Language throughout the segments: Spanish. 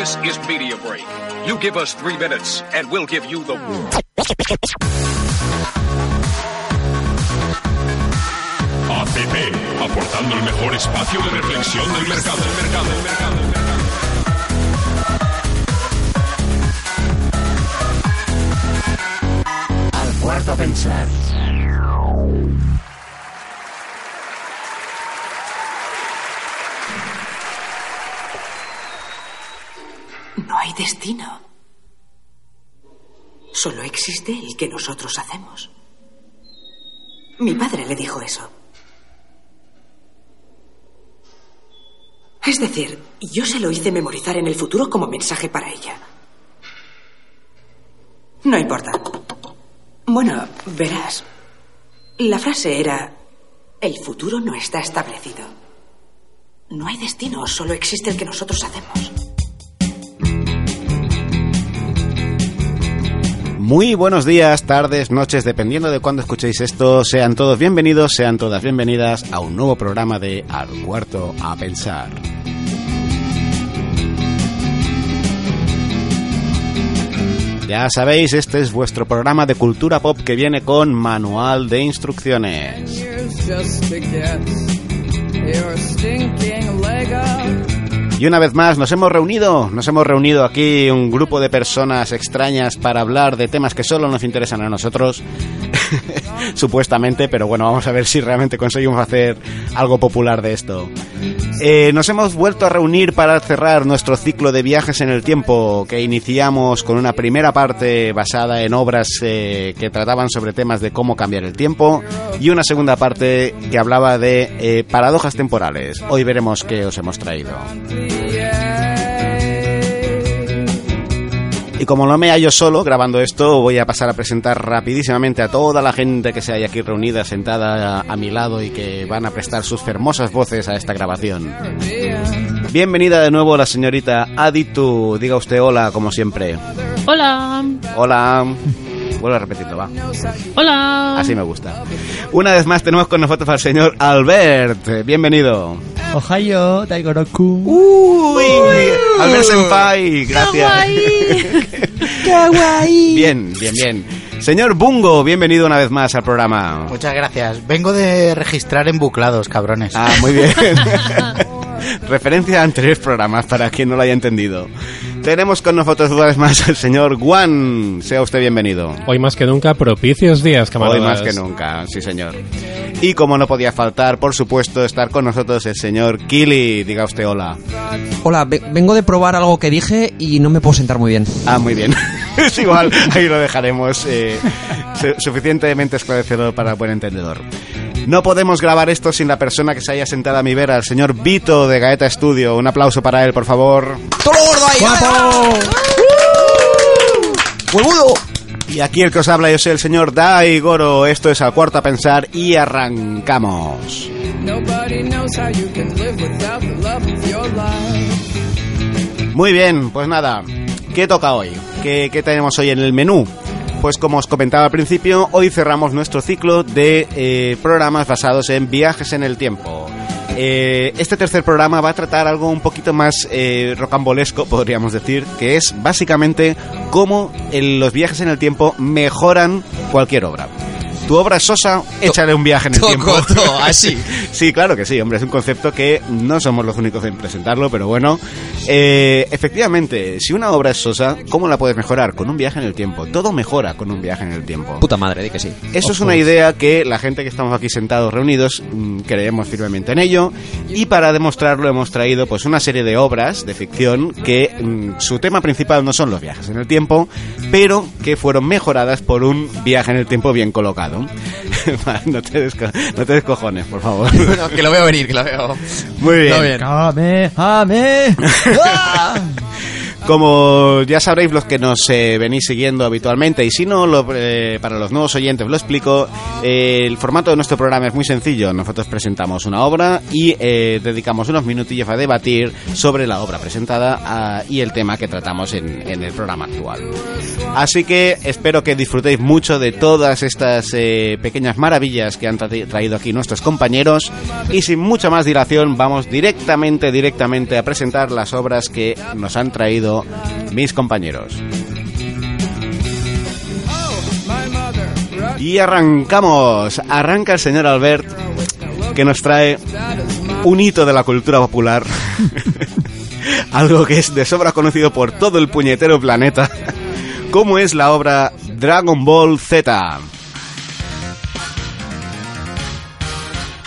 This is Media Break. You give us three minutes, and we'll give you the world. ACP, aportando el mejor espacio de reflexión del mercado. Del mercado, del mercado, del mercado. Al cuarto a pensar. Hay destino. Solo existe el que nosotros hacemos. Mi padre le dijo eso. Es decir, yo se lo hice memorizar en el futuro como mensaje para ella. No importa. Bueno, verás. La frase era, el futuro no está establecido. No hay destino, solo existe el que nosotros hacemos. Muy buenos días, tardes, noches, dependiendo de cuándo escuchéis esto. Sean todos bienvenidos, sean todas bienvenidas a un nuevo programa de Al Cuarto a Pensar. Ya sabéis, este es vuestro programa de cultura pop que viene con manual de instrucciones. Y una vez más nos hemos reunido, nos hemos reunido aquí un grupo de personas extrañas para hablar de temas que solo nos interesan a nosotros, supuestamente, pero bueno, vamos a ver si realmente conseguimos hacer algo popular de esto. Eh, nos hemos vuelto a reunir para cerrar nuestro ciclo de viajes en el tiempo que iniciamos con una primera parte basada en obras eh, que trataban sobre temas de cómo cambiar el tiempo y una segunda parte que hablaba de eh, paradojas temporales. Hoy veremos qué os hemos traído. Y como no me hallo solo grabando esto, voy a pasar a presentar rapidísimamente a toda la gente que se haya aquí reunida, sentada a, mi lado y que van a prestar sus hermosas voces a esta grabación. Bienvenida de nuevo la señorita Aditu. Diga usted hola, como siempre. Hola. Hola. Vuelvo a repetirlo, va. Hola. Así me gusta. Una vez más tenemos con nosotros al señor Albert. Bienvenido. Ohio, Taigoroku. Uy, Albert Senpai, gracias. Kawaii. Bien, bien, bien. Señor Bungo, bienvenido una vez más al programa. Muchas gracias. Vengo de registrar embuclados, cabrones. Ah, muy bien. Referencia a anteriores programas para quien no lo haya entendido. Tenemos con nosotros una vez más al señor Juan. Sea usted bienvenido. Hoy más que nunca, propicios días, camaradas. Hoy más que nunca, sí señor. Y como no podía faltar, por supuesto, estar con nosotros el señor Kili. Diga usted hola. Hola, ve- vengo de probar algo que dije y no me puedo sentar muy bien. Ah, muy bien. es igual, ahí lo dejaremos eh, su- suficientemente esclarecedor para buen entendedor. No podemos grabar esto sin la persona que se haya sentado a mi vera, el señor Vito de Gaeta Studio. Un aplauso para él, por favor. ¡Todo gordo ahí! ¡Guapo! ¡Huevudo! Y aquí el que os habla yo soy el señor Dai Goro. Esto es al cuarto a pensar y arrancamos. Muy bien, pues nada. ¿Qué toca hoy? ¿Qué, qué tenemos hoy en el menú? Pues como os comentaba al principio, hoy cerramos nuestro ciclo de eh, programas basados en viajes en el tiempo. Eh, este tercer programa va a tratar algo un poquito más eh, rocambolesco, podríamos decir, que es básicamente cómo los viajes en el tiempo mejoran cualquier obra. Tu obra es sosa, échale un viaje en el tiempo. así. Sí, claro que sí, hombre, es un concepto que no somos los únicos en presentarlo, pero bueno. Eh, efectivamente, si una obra es sosa, ¿cómo la puedes mejorar? Con un viaje en el tiempo. Todo mejora con un viaje en el tiempo. Puta madre, di que sí. Eso es una idea que la gente que estamos aquí sentados reunidos mm, creemos firmemente en ello y para demostrarlo hemos traído pues una serie de obras de ficción que mm, su tema principal no son los viajes en el tiempo, pero que fueron mejoradas por un viaje en el tiempo bien colocado. No, te desco- no te descojones, por favor. que lo veo venir, que lo veo. Muy bien. Todo bien. ¡Ame! ¡Ame! Como ya sabréis los que nos eh, venís siguiendo habitualmente, y si no, eh, para los nuevos oyentes lo explico, Eh, el formato de nuestro programa es muy sencillo. Nosotros presentamos una obra y dedicamos unos minutillos a debatir sobre la obra presentada ah, y el tema que tratamos en, el programa actual. Así que espero que disfrutéis mucho de todas estas pequeñas maravillas que han tra- traído aquí nuestros compañeros y sin mucha más dilación vamos directamente, directamente a presentar las obras que nos han traído mis compañeros. Y arrancamos, arranca el señor Albert que nos trae un hito de la cultura popular. Algo que es de sobra conocido por todo el puñetero planeta, como es la obra Dragon Ball Z.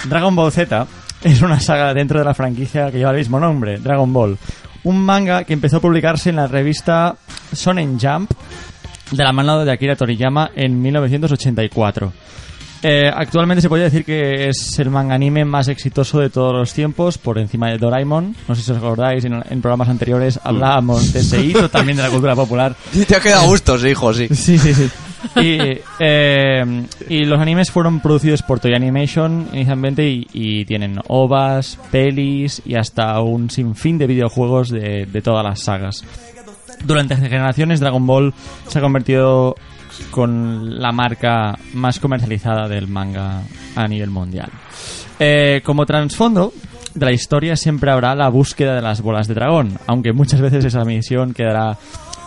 Dragon Ball Z es una saga dentro de la franquicia que lleva el mismo nombre, Dragon Ball. Un manga que empezó a publicarse en la revista Shonen Jump de la mano de Akira Toriyama en 1984. Eh, actualmente se podría decir que es el manga anime más exitoso de todos los tiempos, por encima de Doraemon. No sé si os acordáis, en, en programas anteriores hablábamos de ese hito, también de la cultura popular. Te ha quedado gusto, sí, hijo, sí. Sí, sí, sí. Y, eh, y los animes fueron producidos por Toei Animation inicialmente y, y tienen ovas, pelis y hasta un sinfín de videojuegos de, de todas las sagas. Durante generaciones Dragon Ball se ha convertido con la marca más comercializada del manga a nivel mundial. Eh, como trasfondo de la historia siempre habrá la búsqueda de las bolas de dragón, aunque muchas veces esa misión quedará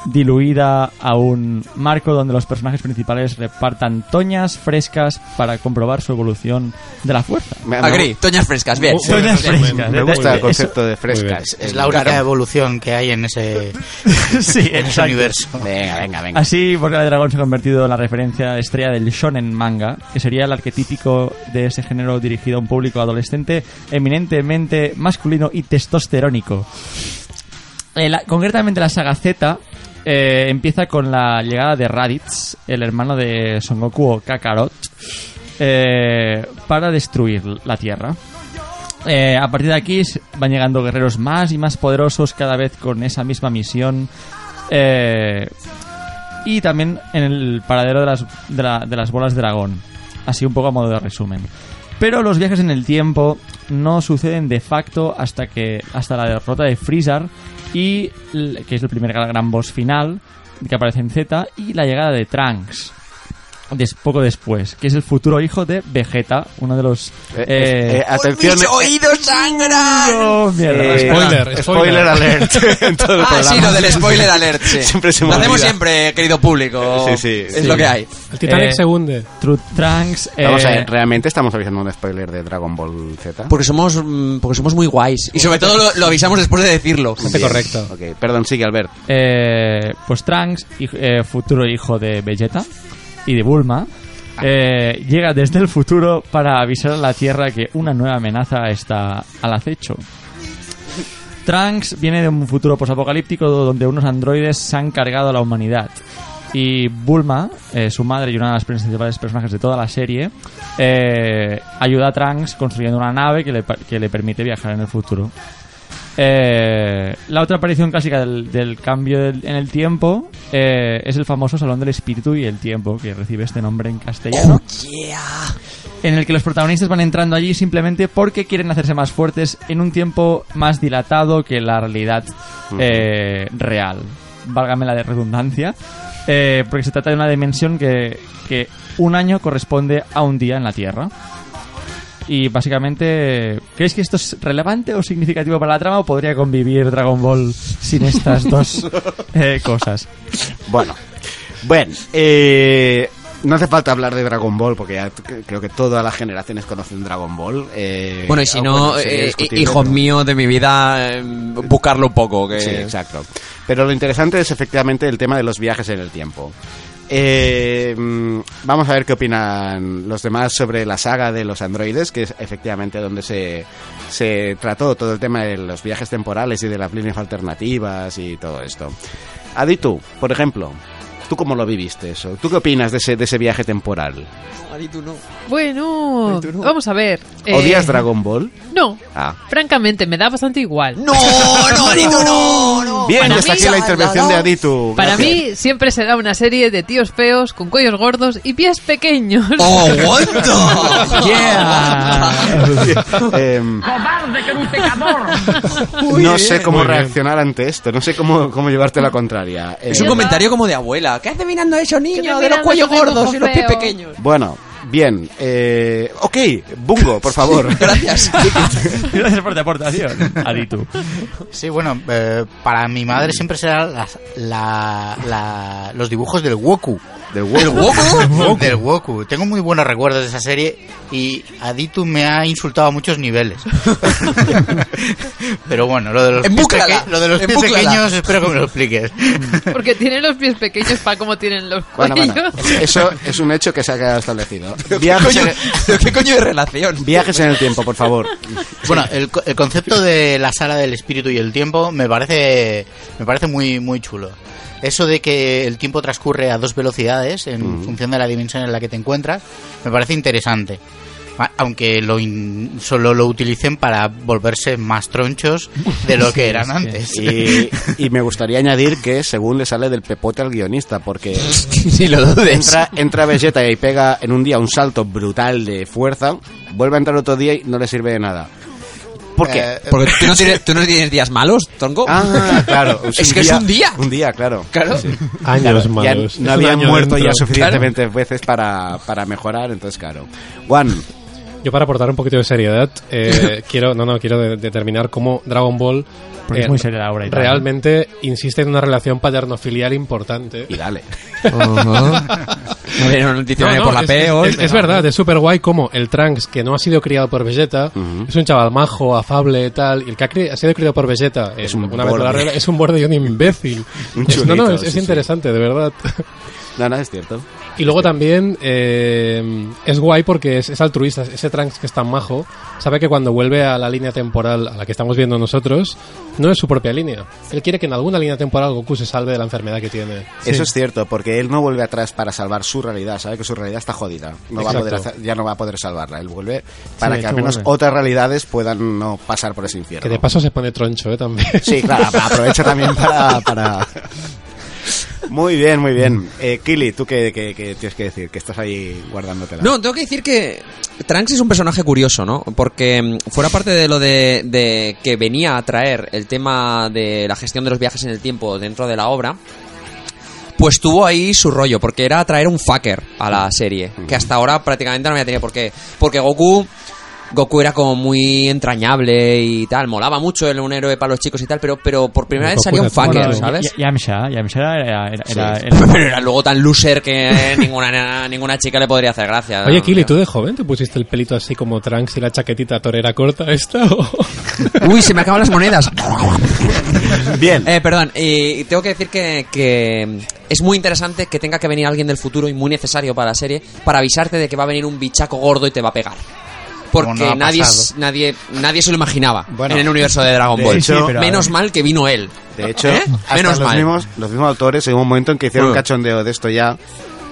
diluida a un marco donde los personajes principales repartan toñas frescas para comprobar su evolución de la fuerza. Me, me- Agri, toñas frescas, bien. Toñas frescas. me gusta el concepto de frescas. Es la única Claro. evolución que hay en ese, sí, en ese exacto. universo. Venga, venga, venga. Así, Bola de Dragón se ha convertido en la referencia estrella del shonen manga, que sería el arquetípico de ese género dirigido a un público adolescente eminentemente masculino y testosterónico. Eh, la- concretamente la saga Z eh, empieza con la llegada de Raditz, el hermano de Son Goku o Kakarot, eh, para destruir la Tierra. Eh, a partir de aquí van llegando guerreros más y más poderosos cada vez con esa misma misión. Y también en el paradero de las, de, la- de las bolas de dragón. Así un poco a modo de resumen. Pero los viajes en el tiempo no suceden de facto hasta que hasta la derrota de Freezer y que es el primer gran boss final que aparece en Z y la llegada de Trunks des- poco después, que es el futuro hijo de Vegeta, uno de los Eh, eh, eh, atención. ¡Mis oídos sangran! no, mierda, eh, Spoiler, spoiler spoiler. alert en todo el Ah, sí, lo del spoiler alert, sí. Siempre se me Lo hacemos olvida. siempre, querido público. Sí, sí, Es sí. lo que hay. El Titanic Eh, se hunde. True Trunks eh, Vamos a ver, realmente estamos avisando un spoiler de Dragon Ball Z. Porque somos, mm, porque somos muy guays. Y sobre todo lo, lo avisamos después de decirlo. Gente correcto. Ok, perdón, sigue Albert. eh, pues Trunks, eh, futuro hijo de Vegeta y de Bulma, eh, llega desde el futuro para avisar a la Tierra que una nueva amenaza está al acecho. Trunks viene de un futuro posapocalíptico donde unos androides se han cargado a la humanidad. Y Bulma, eh, su madre y una de las principales personajes de toda la serie, eh, ayuda a Trunks construyendo una nave que le, que le permite viajar en el futuro. Eh, la otra aparición clásica del, del cambio del- en el tiempo eh, es el famoso Salón del Espíritu y el Tiempo, que recibe este nombre en castellano. En el que los protagonistas van entrando allí simplemente porque quieren hacerse más fuertes en un tiempo más dilatado que la realidad eh, real. Válgame la de redundancia. Eh, porque se trata de una dimensión que, que un año corresponde a un día en la Tierra. Y básicamente, ¿creéis que esto es relevante o significativo para la trama o podría convivir Dragon Ball sin estas dos eh, cosas? Bueno, bueno, eh, no hace falta hablar de Dragon Ball porque ya creo que todas las generaciones conocen Dragon Ball. eh, Bueno, y si no, bueno, eh, discutible, hijo pero- mío de mi vida, eh, buscarlo un poco. Que... Sí, exacto. Pero lo interesante es efectivamente el tema de los viajes en el tiempo. Eh, mm, vamos a ver qué opinan los demás sobre la saga de los androides, que es efectivamente donde se, se trató todo el tema de los viajes temporales y de las líneas alternativas y todo esto. Aditu, por ejemplo. ¿Tú cómo lo viviste eso? ¿Tú qué opinas de ese, de ese viaje temporal? Bueno, vamos a ver. eh, ¿Odias Dragon Ball? No, Ah. francamente, me da bastante igual. No, no, Adito, no, no. Bien, mí- aquí la intervención de Aditu. Para mí siempre será una serie de tíos feos con cuellos gordos y pies pequeños. ¡Oh, what ¡Cobarde que un pecador! no sé cómo reaccionar ante esto, no sé cómo, cómo llevarte la contraria. Es Eh, un comentario como de abuela. ¿Qué hace mirando a esos niños de los cuellos gordos y los pies pequeños? Bueno, bien. Eh, ok, Bungo, por favor. Gracias. Gracias por tu aportación, Aditu. Sí, bueno, eh, para mi madre siempre serán las- la- la- los dibujos del Woku. Del Woku. Woku? Del Woku. Tengo muy buenos recuerdos de esa serie y Aditu me ha insultado a muchos niveles. Pero bueno, lo de los pies, peque- lo de los pies embúclala. pequeños espero que me lo expliques. Porque tienen los pies pequeños para como tienen los Bueno, cuellos. bueno, eso es un hecho que se ha quedado establecido. ¿Qué Viajes coño, en, pero qué coño de relación? viajes en el tiempo, por favor. Bueno, el, co- el concepto de la sala del espíritu y el tiempo me parece me parece muy muy chulo. Eso de que el tiempo transcurre a dos velocidades en función de la dimensión en la que te encuentras, me parece interesante. A- Aunque lo in- solo lo utilicen para volverse más tronchos de lo que eran antes. Y, y me gustaría añadir que según le sale del pepote al guionista, porque Si lo dudes. entra, entra Vegeta y pega en un día un salto brutal de fuerza, vuelve a entrar otro día y no le sirve de nada. ¿Por qué? Eh, Porque tú no, tienes, tú no tienes días malos, Tongo. Ah, claro. Es que es un día. Un día, claro. Claro. Sí. Años Claro, ya malos. no Es un había año muerto dentro. ya suficientemente veces para, para mejorar, entonces claro. Juan, Yo para aportar un poquito de seriedad, eh, quiero, no, no, quiero de- determinar cómo Dragon Ball Porque es muy seria la obra y tal, realmente insiste en una relación paterno-filial importante. y dale. No viene un diccionario No, no, por la es, P es- hoy. es- es verdad, es súper guay como el Trunks, que no ha sido criado por Vegeta, es un chaval majo, afable, tal, y el que ha, ha sido criado por Vegeta, Es un una vez por la borde. regla, es un borde y un imbécil. Un Es- no, no, es, es sí, sí. interesante, de verdad. No, no, es cierto. Y luego también eh, es guay porque es, es altruista. Ese Trunks que es tan majo sabe que cuando vuelve a la línea temporal a la que estamos viendo nosotros, no es su propia línea. Él quiere que en alguna línea temporal Goku se salve de la enfermedad que tiene. Eso es cierto, porque él no vuelve atrás para salvar su realidad, sabe que su realidad está jodida. No va a poder hacer- ya no va a poder salvarla. Él vuelve para de que al menos vuelve. otras realidades puedan no pasar por ese infierno. Que de paso se pone troncho, ¿eh? También. Sí, claro, aprovecha también para... para... Muy bien, muy bien. Eh, Kili, ¿tú qué, qué- qué tienes que decir? Que estás ahí guardándotela. No, tengo que decir que Trunks es un personaje curioso, ¿no? Porque mm, fuera parte de lo de, de que venía a traer el tema de la gestión de los viajes en el tiempo dentro de la obra, pues tuvo ahí su rollo, porque era traer un fucker a la serie, que hasta ahora prácticamente no había tenido por qué. Porque Goku... Goku era como muy entrañable y tal, molaba mucho, era un héroe para los chicos y tal, pero, pero por primera vez salía un fucker, ¿sabes? Y- y- Yamcha, Yamcha era, era, era- Sí. era- Pero era luego tan loser que ninguna, ninguna chica le podría hacer gracia. Oye, ¿no? Kili, ¿tú de joven te pusiste el pelito así como Trunks y la chaquetita torera corta esta? o- Uy, se me acaban las monedas. Bien. Eh, perdón, y tengo que decir que, que es muy interesante que tenga que venir alguien del futuro y muy necesario para la serie para avisarte de que va a venir un bichaco gordo y te va a pegar. Porque no nadie, nadie, nadie se lo imaginaba Bueno, en el universo de Dragon de Ball. hecho- Menos mal que vino él. De hecho, ¿Eh? hasta Menos los, mal. Mismos, los mismos autores en un momento en que hicieron un Mm. cachondeo de esto ya,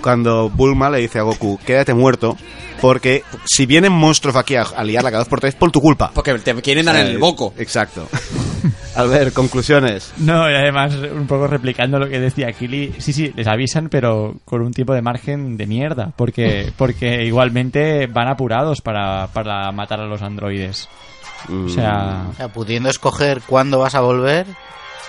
cuando Bulma le dice a Goku, quédate muerto, porque si vienen monstruos aquí a, a liarla cada dos por tres, por tu culpa. Porque te quieren dar en el boco. Exacto. a ver, conclusiones. No, y además, un poco replicando lo que decía Kili, sí, sí, les avisan, pero con un tiempo de margen de mierda, porque, porque igualmente van apurados para, para matar a los androides. O sea, O sea, pudiendo escoger cuándo vas a volver,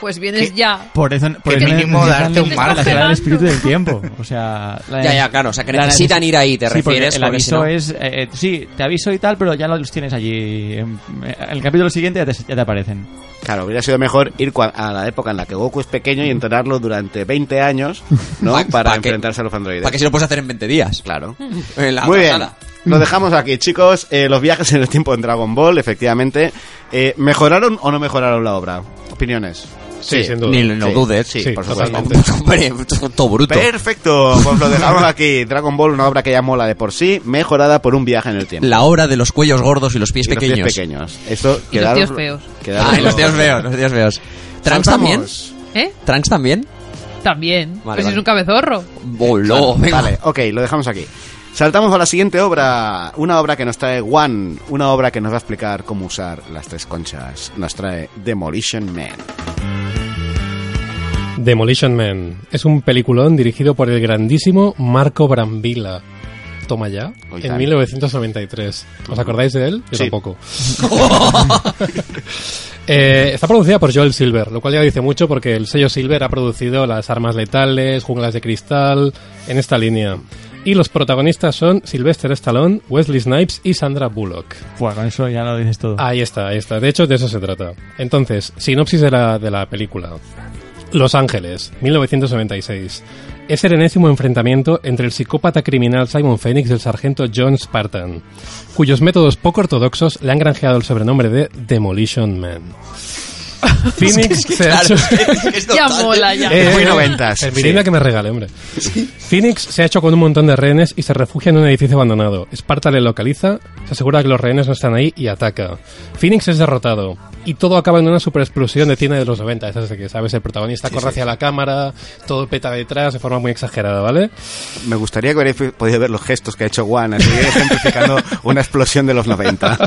Pues vienes ¿Qué? ya. por eso, por Que eso mínimo darte un margen. la del espíritu del tiempo. O sea, la- Ya, ya, claro, o sea, que la- necesitan ir ahí, te Sí, porque refieres, El porque si aviso no- es, eh, eh, sí, te aviso y tal, pero ya los tienes allí. En, en el capítulo siguiente ya te, ya te aparecen. Claro, hubiera sido mejor ir cua- a la época en la que Goku es pequeño y entrenarlo durante 20 años, ¿no? Pa- para pa' que- enfrentarse a los androides. Para que si lo puedes hacer en 20 días. Claro. En la Muy bien. Lo dejamos aquí, chicos. Eh, los viajes en el tiempo en Dragon Ball, efectivamente. Eh, ¿Mejoraron o no mejoraron la obra? Opiniones. Sí, sin duda. Ni lo Sí, dudes. Sí, Sí, por supuesto. todo bruto. Perfecto, pues lo dejamos aquí. Dragon Ball, una obra que ya mola de por sí, mejorada por un viaje en el tiempo. La obra de los cuellos gordos y los pies Y los pies pequeños. pequeños. Esto Y los tíos feos. quedaros- Ah, y los tíos feos, los tíos feos. ¿Trunks también? ¿Eh? ¿Trunks también? También. Vale, pues vale. es un cabezorro. Voló, venga. Vale, ok, lo dejamos aquí. Saltamos a la siguiente obra, una obra que nos trae One, una obra que nos va a explicar cómo usar las tres conchas. Nos trae Demolition Man. Demolition Man es un peliculón dirigido por el grandísimo Marco Brambilla. Toma ya, en tal. 1993. ¿Os acordáis de él? Yo Sí. tampoco. Eh, está producida por Joel Silver, lo cual ya dice mucho porque el sello Silver ha producido las armas letales, junglas de cristal, en esta línea. Y los protagonistas son Sylvester Stallone, Wesley Snipes y Sandra Bullock. Buah, con eso ya lo dices todo. Ahí está, ahí está. De hecho, de eso se trata. Entonces, sinopsis de la, de la película. Los Ángeles, 1996. Es el enésimo enfrentamiento entre el psicópata criminal Simon Phoenix y el sargento John Spartan, cuyos métodos poco ortodoxos le han granjeado el sobrenombre de Demolition Man. Phoenix se ha hecho... Ya mola, ya. Eh, Muy eh, noventas, sí. Que me regale, hombre. Phoenix se ha hecho con un montón de rehenes y se refugia en un edificio abandonado. Esparta le localiza, se asegura que los rehenes no están ahí y ataca. Phoenix es derrotado. Y todo acaba en una super explosión de cine de los 90. Esas de que, ¿sabes? El protagonista corre hacia la cámara, todo peta detrás de forma muy exagerada, ¿vale? Me gustaría que hubierais podido ver los gestos que ha hecho One, así ejemplificando una explosión de los 90.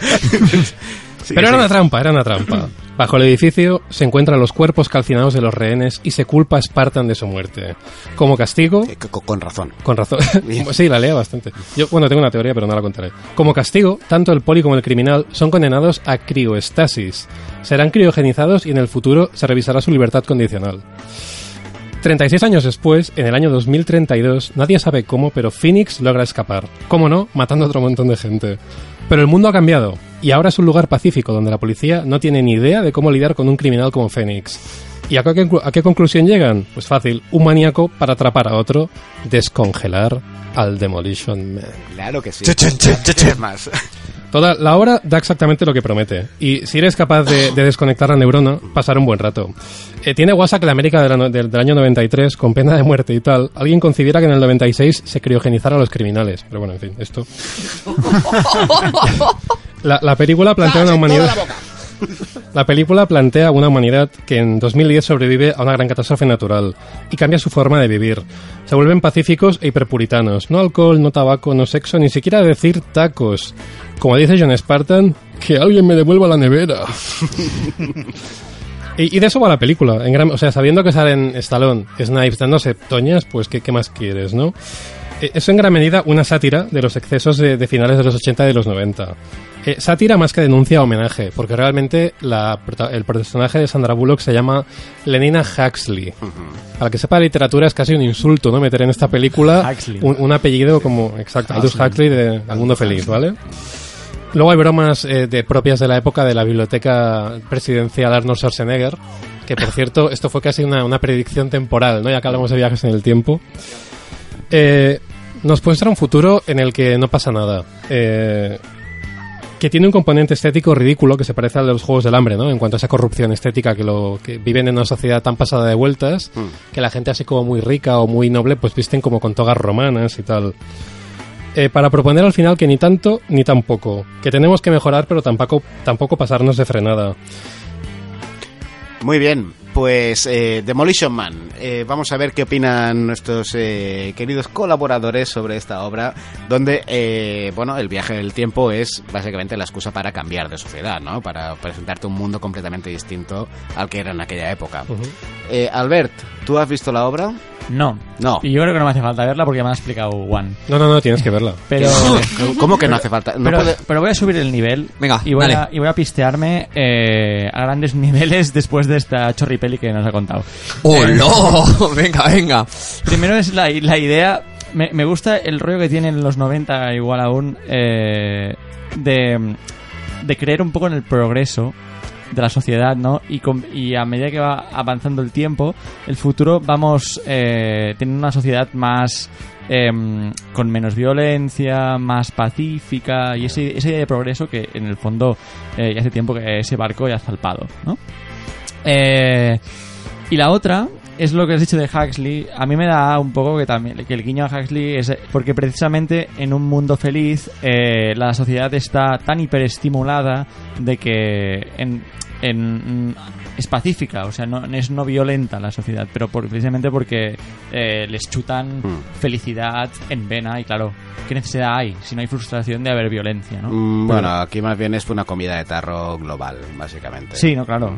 Sí, Pero sí. era una trampa, era una trampa. Bajo el edificio se encuentran los cuerpos calcinados de los rehenes y se culpa a Spartan de su muerte. Como castigo, Eh, co- Con razón. Con razón. Sí, la leo bastante. Yo, bueno, tengo una teoría, pero no la contaré. Como castigo, tanto el poli como el criminal son condenados a crioestasis. Serán criogenizados y en el futuro se revisará su libertad condicional. 36 años después, en el año 2032, nadie sabe cómo, pero Phoenix logra escapar. ¿Cómo no? Matando a otro montón de gente. Pero el mundo ha cambiado, y ahora es un lugar pacífico donde la policía no tiene ni idea de cómo lidiar con un criminal como Phoenix. ¿Y a qué, a qué conclusión llegan? Pues fácil, un maníaco para atrapar a otro, descongelar al Demolition Man. Claro que sí. Más. Toda la obra da exactamente lo que promete. Y si eres capaz de, de desconectar la neurona, pasar un buen rato. Eh, tiene WhatsApp que la América de la no- del, año 93, con pena de muerte y tal, alguien concibiera que en el 96 se criogenizara a los criminales. Pero bueno, en fin, esto. La, la película plantea una humanidad. La película plantea una humanidad que en 2010 sobrevive a una gran catástrofe natural y cambia su forma de vivir. Se vuelven pacíficos e hiperpuritanos. No alcohol, no tabaco, no sexo, ni siquiera decir tacos. Como dice John Spartan, que alguien me devuelva la nevera. y, y de eso va la película. En gran- o sea, sabiendo que salen Stallone, Snipes dándose toñas, pues ¿qué, qué más quieres, no? Eh, Es en gran medida una sátira de los excesos de, de finales de los 80 y de los 90. Eh, sátira más que denuncia homenaje, porque realmente la el personaje de Sandra Bullock se llama Lenina Huxley. Para que sepa de literatura es casi un insulto, ¿no? Meter en esta película un, un apellido como, exacto, Aldous Huxley de Al Mundo Feliz, ¿vale? Luego hay bromas eh, de propias de la época de la biblioteca presidencial Arnold Schwarzenegger, que por cierto, esto fue casi una, una predicción temporal, ¿no? Ya que hablamos de viajes en el tiempo. Eh, nos muestra un futuro en el que no pasa nada. Eh, que tiene un componente estético ridículo que se parece al de los Juegos del Hambre, ¿no? En cuanto a esa corrupción estética que lo que viven en una sociedad tan pasada de vueltas, que la gente así como muy rica o muy noble, pues visten como con togas romanas y tal. Eh, para proponer al final que ni tanto ni tampoco, que tenemos que mejorar pero tampoco, tampoco pasarnos de frenada. Muy bien, pues eh, Demolition Man. Eh, vamos a ver qué opinan nuestros eh, queridos colaboradores sobre esta obra, donde, bueno, el viaje del tiempo es básicamente la excusa para cambiar de sociedad, ¿no? Para presentarte un mundo completamente distinto al que era en aquella época. Albert, ¿tú has visto la obra? No. No. Y yo creo que no me hace falta verla porque me ha explicado Juan. No, no, no, tienes que verla. Pero, ¿Cómo que no hace falta? No pero, puede- pero voy a subir el nivel. Venga, y voy, dale. a, y voy a pistearme eh, a grandes niveles después de esta chorripeli que nos ha contado. ¡Oh, Eh, no! venga, venga. Primero es la, la idea. Me, me gusta el rollo que tienen los 90, igual aún, eh, de, de creer un poco en el progreso de la sociedad, ¿no? Y, con- y a medida que va avanzando el tiempo, el futuro vamos eh, teniendo una sociedad más. em, con menos violencia, más pacífica y ese, esa idea de progreso que en el fondo eh, ya hace tiempo que ese barco ya ha salpado, ¿no? Eh, y la otra es lo que has dicho de Huxley. A mí me da un poco que también que el guiño a Huxley es porque precisamente en un mundo feliz eh, la sociedad está tan hiperestimulada de que en, en, es pacífica, o sea, no es no violenta la sociedad, pero por- precisamente porque eh, les chutan Mm. felicidad en vena y claro, ¿qué necesidad hay si no hay frustración de haber violencia, no? Mm, Pero- bueno, aquí más bien es una comida de tarro global, básicamente. Sí, no, claro.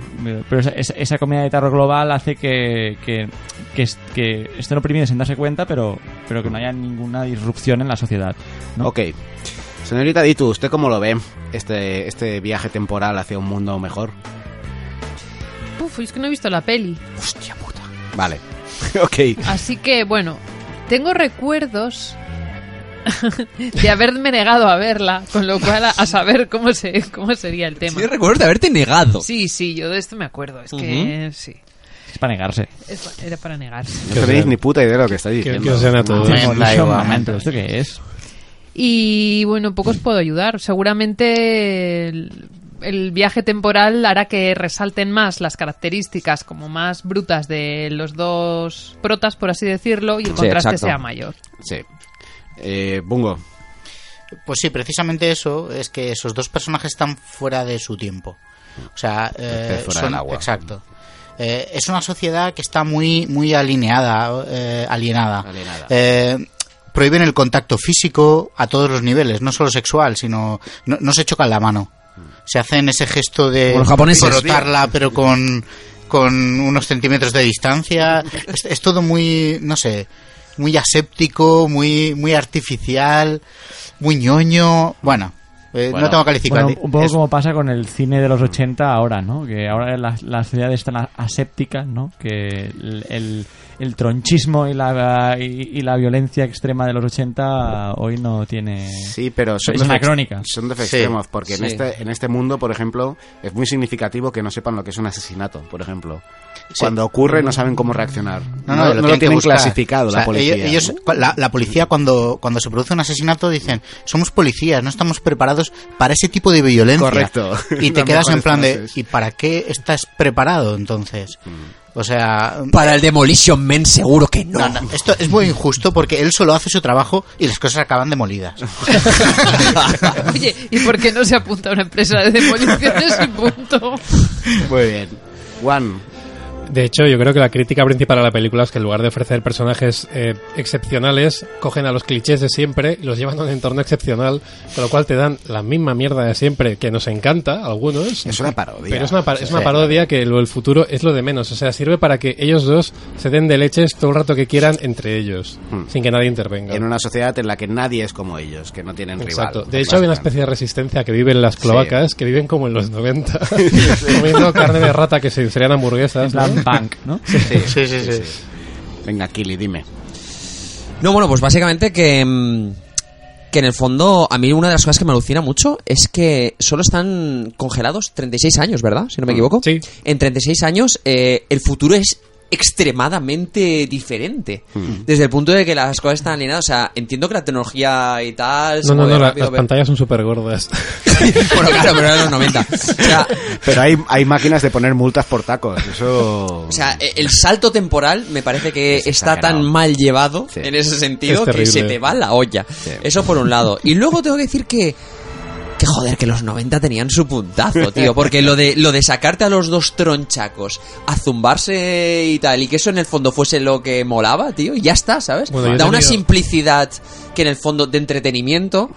Pero esa, comida de tarro global hace que, que, que, que estén oprimidos sin darse cuenta, pero, pero que no haya ninguna disrupción en la sociedad. ¿no? Ok. Señorita Ditu, ¿usted cómo lo ve? Este, este viaje temporal hacia un mundo mejor. Uf, es que no he visto la peli. Vale. ok. Así que, bueno, tengo recuerdos de haberme negado a verla, con lo cual a, a saber cómo, se, cómo sería el tema. Sí, recuerdo de haberte negado. Sí, sí, yo de esto me acuerdo. Es que sí, Es para negarse. es pa- era para negarse. No tenéis ni puta idea de lo que estáis Que- diciendo. que os den a todos. Me Demolition da igual. Man, ¿pero esto qué es? Y bueno, poco os puedo ayudar. Seguramente el, el viaje temporal hará que resalten más las características como más brutas de los dos protas, por así decirlo, y el Sí, contraste exacto. sea mayor. Sí. Eh, Bungo. Pues sí, precisamente eso es que esos dos personajes están fuera de su tiempo. O sea, eh, fuera son- del agua. exacto. Eh, es una sociedad que está muy muy alineada, eh, alienada. Alienada. Eh, prohíben el contacto físico a todos los niveles, no solo sexual, sino no, no se chocan la mano. Se hacen ese gesto de frotarla, pero con con unos centímetros de distancia. Es, es todo muy, no sé, muy aséptico, muy muy artificial, muy ñoño. Bueno, eh, Bueno, no tengo calificado. Bueno, un poco como pasa con el cine de los 80 ahora, ¿no? Que ahora las, las ciudades están asépticas, ¿no? Que el, el, el tronchismo y la, y, y la violencia extrema de los 80 hoy no tiene... Sí, pero son Es. Son dos Sí. extremos, porque en, este, en este mundo, por ejemplo, es muy significativo que no sepan lo que es un asesinato, por ejemplo. Cuando ocurre no saben cómo reaccionar. No, no, lo, lo tienen buscar. clasificado O sea, la policía. Ellos, ellos- la, la policía cuando, cuando se produce un asesinato dicen, somos policías, no estamos preparados para ese tipo de violencia. Correcto. Y te quedas en plan de. ¿y para qué estás preparado entonces? O sea... Para el Demolition Man seguro que no. No, no, esto es muy injusto porque él solo hace su trabajo y las cosas acaban demolidas. Oye, ¿y por qué no se apunta a una empresa de demoliciones y punto? Muy bien. Juan, De hecho, yo creo que la crítica principal a la película es que en lugar de ofrecer personajes eh, excepcionales, cogen a los clichés de siempre y los llevan a un entorno excepcional, con lo cual te dan la misma mierda de siempre, que nos encanta a algunos. es una parodia. Pero es una, par- es una parodia que lo del futuro es lo de menos. O sea, sirve para que ellos dos se den de leches todo el rato que quieran entre ellos, Hmm. sin que nadie intervenga. En una sociedad en la que nadie es como ellos, que no tienen Exacto. rival. De hecho, hay una especie de resistencia que vive en las cloacas, que viven como en los 90, comiendo carne de rata que se serían hamburguesas. Punk, ¿no? Sí, Sí, sí, sí. Venga, Kili, dime. No, bueno, pues básicamente que, mm, que en el fondo a mí una de las cosas que me alucina mucho es que solo están congelados 36 años, ¿verdad? Si no me equivoco. Sí. En 36 años eh, el futuro es extremadamente diferente. Desde el punto de que las cosas están alineadas. O sea, entiendo que la tecnología y tal... se No, no, no, la- las pantallas son súper gordas. bueno, claro, pero eran los 90. O sea, Pero hay, hay máquinas de poner multas por tacos. Eso. O sea, e- el salto temporal me parece que Es está tan mal llevado Sí. en ese sentido Es que se te va la olla. Eso por un lado. Y luego tengo que decir que que joder, que los 90 tenían su puntazo, tío. Porque lo de, lo de sacarte a los dos tronchacos, a zumbarse y tal, y que eso en el fondo fuese lo que molaba, tío, y ya está, ¿sabes? Bueno, da una simplicidad que en el fondo de entretenimiento.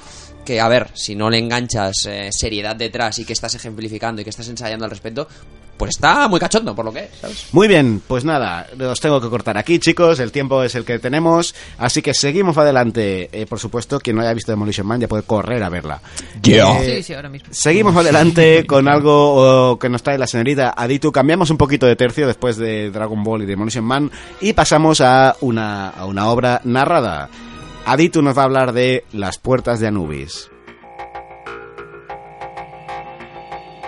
Que, a ver, si no le enganchas eh, seriedad detrás y que estás ejemplificando y que estás ensayando al respecto, pues está muy cachondo, por lo que es, ¿sabes? Muy bien, pues nada, os tengo que cortar aquí, chicos. El tiempo es el que tenemos. Así que seguimos adelante. Eh, por supuesto, quien no haya visto Demolition Man ya puede correr a verla. Eh, Sí, sí, ahora mismo. Seguimos adelante con algo que nos trae la señorita Aditu. Cambiamos un poquito de tercio después de Dragon Ball y Demolition Man y pasamos a una, a una obra narrada. Aditu nos va a hablar de Las puertas de Anubis.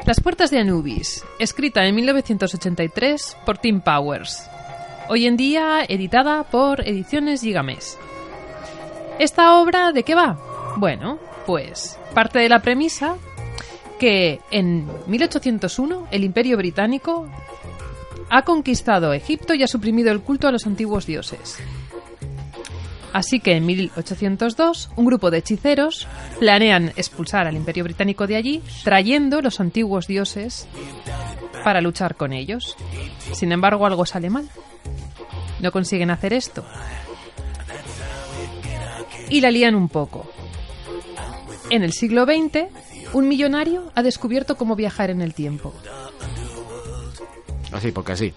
Las puertas de Anubis, escrita en 1983 por Tim Powers. Hoy en día editada por Ediciones Gigamés. ¿Esta obra de qué va? Bueno, pues parte de la premisa que en 1801 el Imperio Británico ha conquistado Egipto y ha suprimido el culto a los antiguos dioses. Así que en 1802 un grupo de hechiceros planean expulsar al Imperio Británico de allí, trayendo los antiguos dioses para luchar con ellos. Sin embargo, algo sale mal. No consiguen hacer esto. Y la lían un poco. En el siglo XX, un millonario ha descubierto cómo viajar en el tiempo. Así, porque así.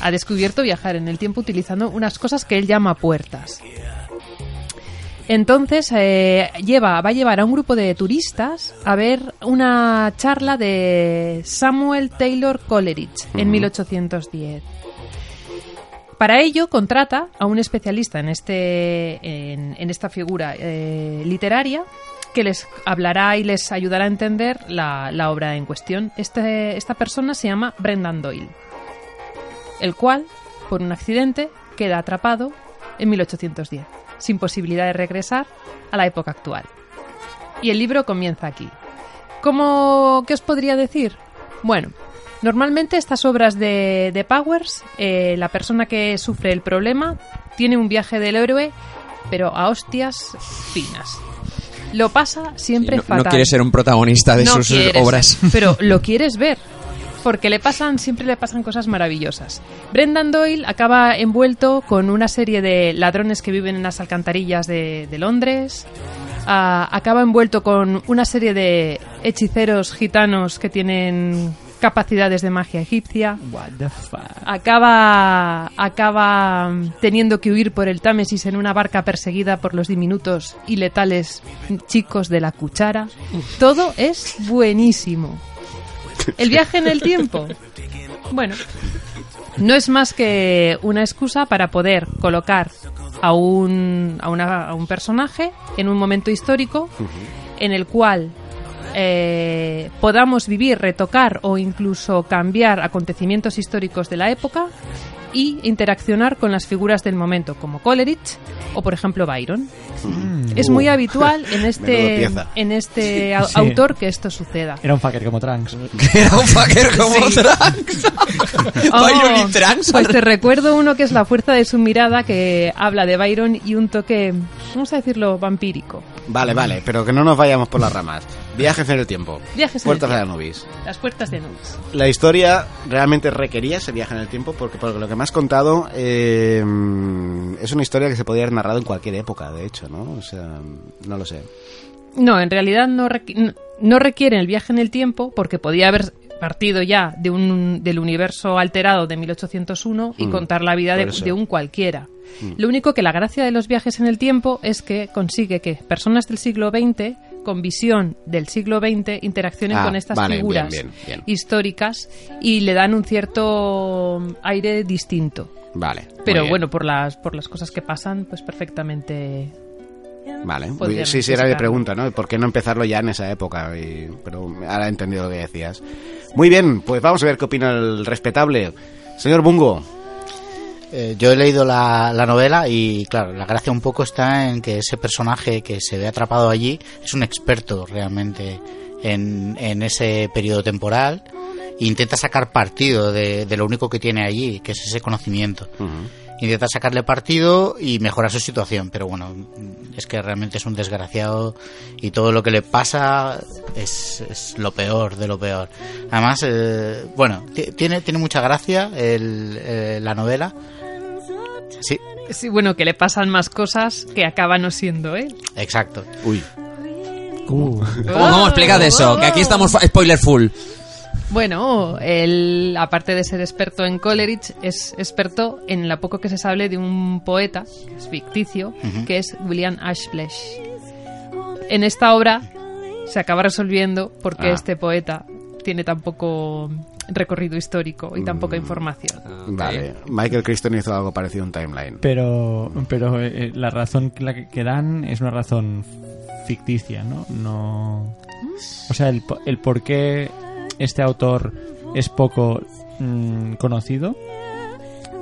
Ha descubierto viajar en el tiempo utilizando unas cosas que él llama puertas. Entonces eh, lleva, va a llevar a un grupo de turistas a ver una charla de Samuel Taylor Coleridge en 1810. Para ello contrata a un especialista en este en, en esta figura eh, literaria que les hablará y les ayudará a entender la, la obra en cuestión. Este- esta persona se llama Brendan Doyle, el cual, por un accidente, queda atrapado en 1810, sin posibilidad de regresar a la época actual. Y el libro comienza aquí. ¿Cómo, ¿Qué os podría decir? Bueno, normalmente estas obras de, de Powers, eh, la persona que sufre el problema tiene un viaje del héroe, pero a hostias finas. Lo pasa siempre no, fatal. no quiere ser un protagonista de No sus quieres, obras. Pero lo quieres ver. Porque le pasan, siempre le pasan cosas maravillosas. Brendan Doyle acaba envuelto con una serie de ladrones que viven en las alcantarillas de, de Londres. Ah, acaba envuelto con una serie de hechiceros gitanos que tienen capacidades de magia egipcia. What the fuck. Acaba, acaba teniendo que huir por el Támesis en una barca perseguida por los diminutos y letales chicos de la cuchara. Todo es buenísimo. El viaje en el tiempo. Bueno, no es más que una excusa para poder colocar a un, a, una- a un personaje en un momento histórico en el cual eh, podamos vivir, retocar o incluso cambiar acontecimientos históricos de la época y interaccionar con las figuras del momento, como Coleridge o, por ejemplo, Byron. Es muy habitual en este, en este au- Sí. autor que esto suceda. Era un fucker como Trunks. Era un fucker como Sí. Trunks. Oh, Byron y Trunks. Pues te recuerdo uno que es la fuerza de su mirada, que habla de Byron y un toque, vamos a decirlo, vampírico. Vale, vale, pero que no nos vayamos por las ramas. Viajes en el tiempo. Viajes en Puertas el de tiempo. Anubis. Las puertas de Nubes. La historia realmente requería ese viaje en el tiempo porque por lo que me has contado eh, es una historia que se podría haber narrado en cualquier época, de hecho, ¿no? O sea, no lo sé. No, en realidad no, requ- no- no requiere el viaje en el tiempo porque podía haber partido ya de un, del universo alterado de 1801 y Mm, contar la vida de, de un cualquiera. Mm. Lo único que la gracia de los viajes en el tiempo es que consigue que personas del siglo XX con visión del siglo XX interaccionen Ah, con estas vale, figuras bien, bien, bien. históricas y le dan un cierto aire distinto. Vale. Pero bueno, por las, por las cosas que pasan, pues perfectamente Vale, sí, sí, era mi pregunta, ¿no? ¿Por qué no empezarlo ya en esa época? Y- pero ahora he entendido lo que decías. Muy bien, pues vamos a ver qué opina el respetable. Señor Bungo, Eh, yo he leído la, la novela y, claro, la gracia un poco está en que ese personaje que se ve atrapado allí es un experto realmente en, en ese periodo temporal e intenta sacar partido de, de lo único que tiene allí, que es ese conocimiento. Intenta sacarle partido y mejorar su situación, pero bueno, es que realmente es un desgraciado y todo lo que le pasa es, es lo peor de lo peor. Además, eh, bueno, ti- tiene, tiene mucha gracia el, eh, la novela. Sí, Sí, bueno, que le pasan más cosas que acaba no siendo él. exacto. Uy. ¿Cómo, cómo eso? Que aquí estamos spoiler full. Bueno, él, aparte de ser experto en Coleridge, es experto en la poco que se sabe de un poeta, que es ficticio, que es William Ashflesh. En esta obra se acaba resolviendo por qué Ah. este poeta tiene tan poco recorrido histórico y tan poca Mm. información. Vale, Michael Crichton hizo algo parecido a un timeline. Pero, pero eh, la razón que, la que- dan es una razón ficticia, ¿no? No. O sea, el, po- el por qué este autor es poco mm, conocido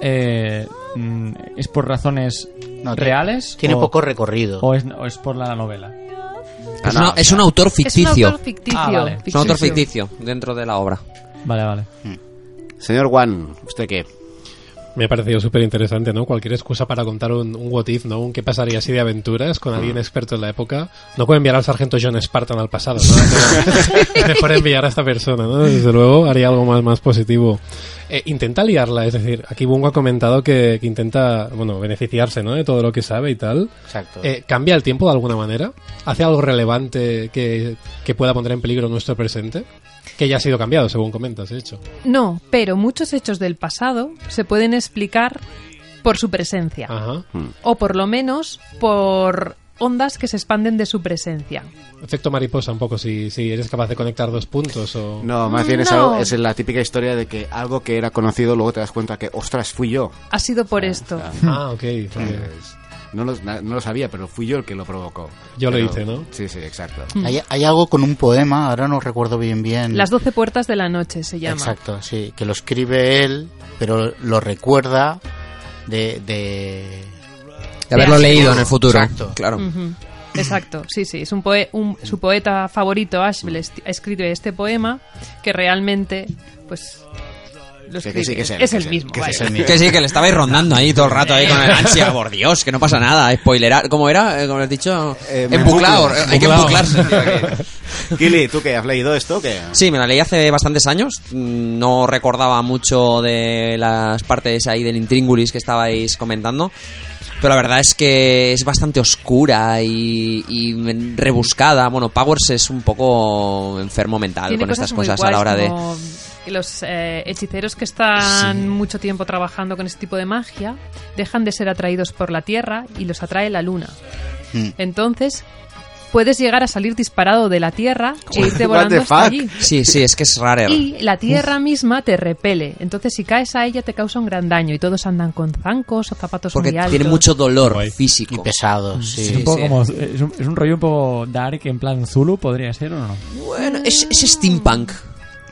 eh, mm, es por razones No, tiene- reales. Tiene o- poco recorrido. O es, o es por la novela. Es, una- es un autor Es un ficticio. autor ficticio. Ah, vale. Es un autor ficticio dentro de la obra. Vale, vale. Señor Juan, ¿usted qué? Me ha parecido súper interesante, ¿no? Cualquier excusa para contar un, un what if, ¿no? Un qué pasaría así de aventuras con alguien experto en la época. No puede enviar al sargento John Spartan al pasado, ¿no? Mejor enviar a esta persona, ¿no? Desde luego haría algo más, más positivo. Eh, intenta liarla, es decir, aquí Bungo ha comentado que, que intenta, bueno, beneficiarse, ¿no? De todo lo que sabe y tal. Exacto. Eh, ¿Cambia el tiempo de alguna manera? ¿Hace algo relevante que, que pueda poner en peligro nuestro presente? Que ya ha sido cambiado, según comentas, de hecho. No, pero muchos hechos del pasado se pueden explicar por su presencia. Ajá. O por lo menos por ondas que se expanden de su presencia. Efecto mariposa, un poco, si, si eres capaz de conectar dos puntos o... No, más bien es, algo- es la típica historia de que algo que era conocido luego te das cuenta que, ostras, fui yo. Ha sido por esto. Ah, ok. Pues, no, lo, no lo sabía, pero fui yo el que lo provocó. Yo lo hice, ¿no? Sí, sí, exacto. Hay, hay algo con un poema, ahora no recuerdo bien bien. Las doce puertas de la noche se llama. Exacto, sí, que lo escribe él, pero lo recuerda de... de... De haberlo leído en el futuro. Exacto. Claro. Exacto, sí, sí. Es un, poe- un- su poeta favorito, Ashbel, ha escrito este poema que realmente, pues, lo Que- escribe. que sí, que es él, es que el es mismo. que vaya. Es el mío. Que sí, que le estabais rondando ahí todo el rato ahí con el ansia, por Dios, que no pasa nada, spoilerar, ¿cómo era? Eh, Como has dicho, Eh, me embuclado, hay que embuclarse. Kili, ¿tú qué? ¿Has leído esto? ¿Qué? Sí, me la leí hace bastantes años, mm, no recordaba mucho de las partes ahí del intríngulis que estabais comentando. Pero la verdad es que es bastante oscura y, y rebuscada. Bueno, Powers es un poco enfermo mental Tiene con estas cosas a la hora de... Los eh, hechiceros que están mucho tiempo trabajando con este tipo de magia dejan de ser atraídos por la Tierra y los atrae la Luna. Mm. Entonces, puedes llegar a salir disparado de la Tierra e irte volando hasta fuck? allí. Sí, sí, es que es rarer. Y la Tierra misma te repele. Entonces, si caes a ella, te causa un gran daño. Y todos andan con zancos o zapatos Porque muy altos. tiene mucho dolor Guay. Y físico. pesado, Es sí. un, poco sí. como, es, un, es un rollo un poco dark en plan Zulu, podría ser o no. Bueno, es, es steampunk.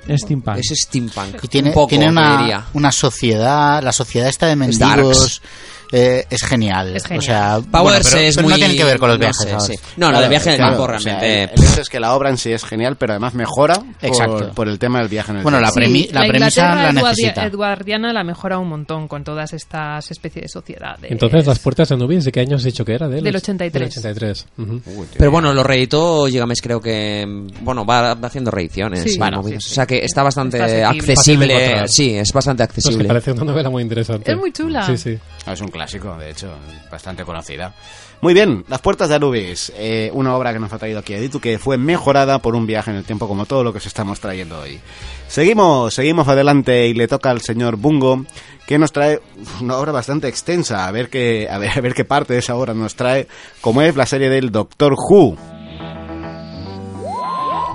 Es steampunk. Es steampunk. Y tiene, un poco, tiene una, una sociedad, la sociedad esta de mendigos darks. Eh, es genial. Es genial. O sea, Powers bueno, pero, es pero muy... no tienen que ver con los no viajes. sé, sí. No, no, el viaje en el Claro, tiempo o sea, realmente... el, el hecho es que la obra en sí es genial, pero además mejora por, Exacto. por el tema del viaje en el Bueno, la, premi- la premisa Inglaterra la necesita. eduardiana la mejora un montón con todas estas especies de sociedades. Entonces, las puertas de Nubis, ¿de qué año has dicho que era? Del, Del 83. Del 83. ujú. Uy, tío. Pero bueno, lo reeditó Gigamesh creo que... Bueno, va va haciendo reediciones. Sí. Bueno, sí, sí. O sea que está bastante Está de accesible. encontrar. Sí, es bastante Pues que accesible. parece una novela muy interesante. Es muy chula. Sí, sí. Es un clásico, de hecho, bastante conocida. Muy bien, Las Puertas de Anubis, eh, una obra que nos ha traído aquí Editu, que fue mejorada por un viaje en el tiempo, como todo lo que os estamos trayendo hoy. Seguimos, seguimos adelante y le toca al señor Bungo, que nos trae una obra bastante extensa, a ver qué, a ver, a ver qué parte de esa obra nos trae, como es la serie del Doctor Who.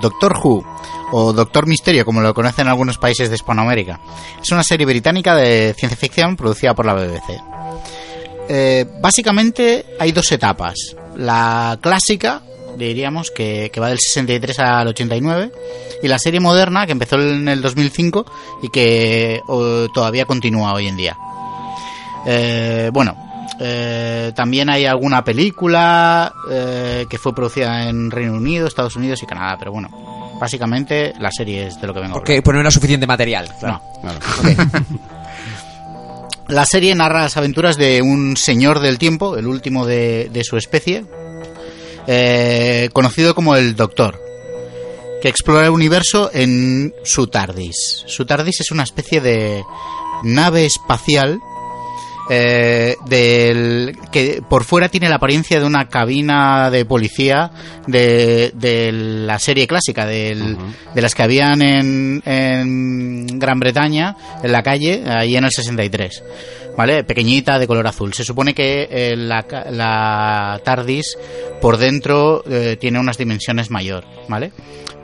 Doctor Who, o Doctor Misterio, como lo conocen en algunos países de Hispanoamérica. Es una serie británica de ciencia ficción producida por la BBC. Eh, básicamente hay dos etapas. La clásica, diríamos, que, que va del 63 al 89, y la serie moderna, que empezó en el 2005 y que oh, todavía continúa hoy en día. Eh, bueno, eh, también hay alguna película eh, que fue producida en Reino Unido, Estados Unidos y Canadá, pero bueno, básicamente la serie es de lo que vengo a hablar. Porque pues no era suficiente material. Claro. No. La serie narra las aventuras de un señor del tiempo, el último de, su especie, eh, conocido como el Doctor, que explora el universo en su TARDIS. Su TARDIS es una especie de nave espacial eh, del, que por fuera tiene la apariencia de una cabina de policía de, de la serie clásica, del- de las que habían en, en Gran Bretaña, en la calle, ahí en el 63. ¿Vale? Pequeñita, de color azul. Se supone que eh, la, la TARDIS por dentro eh, tiene unas dimensiones mayor, ¿vale?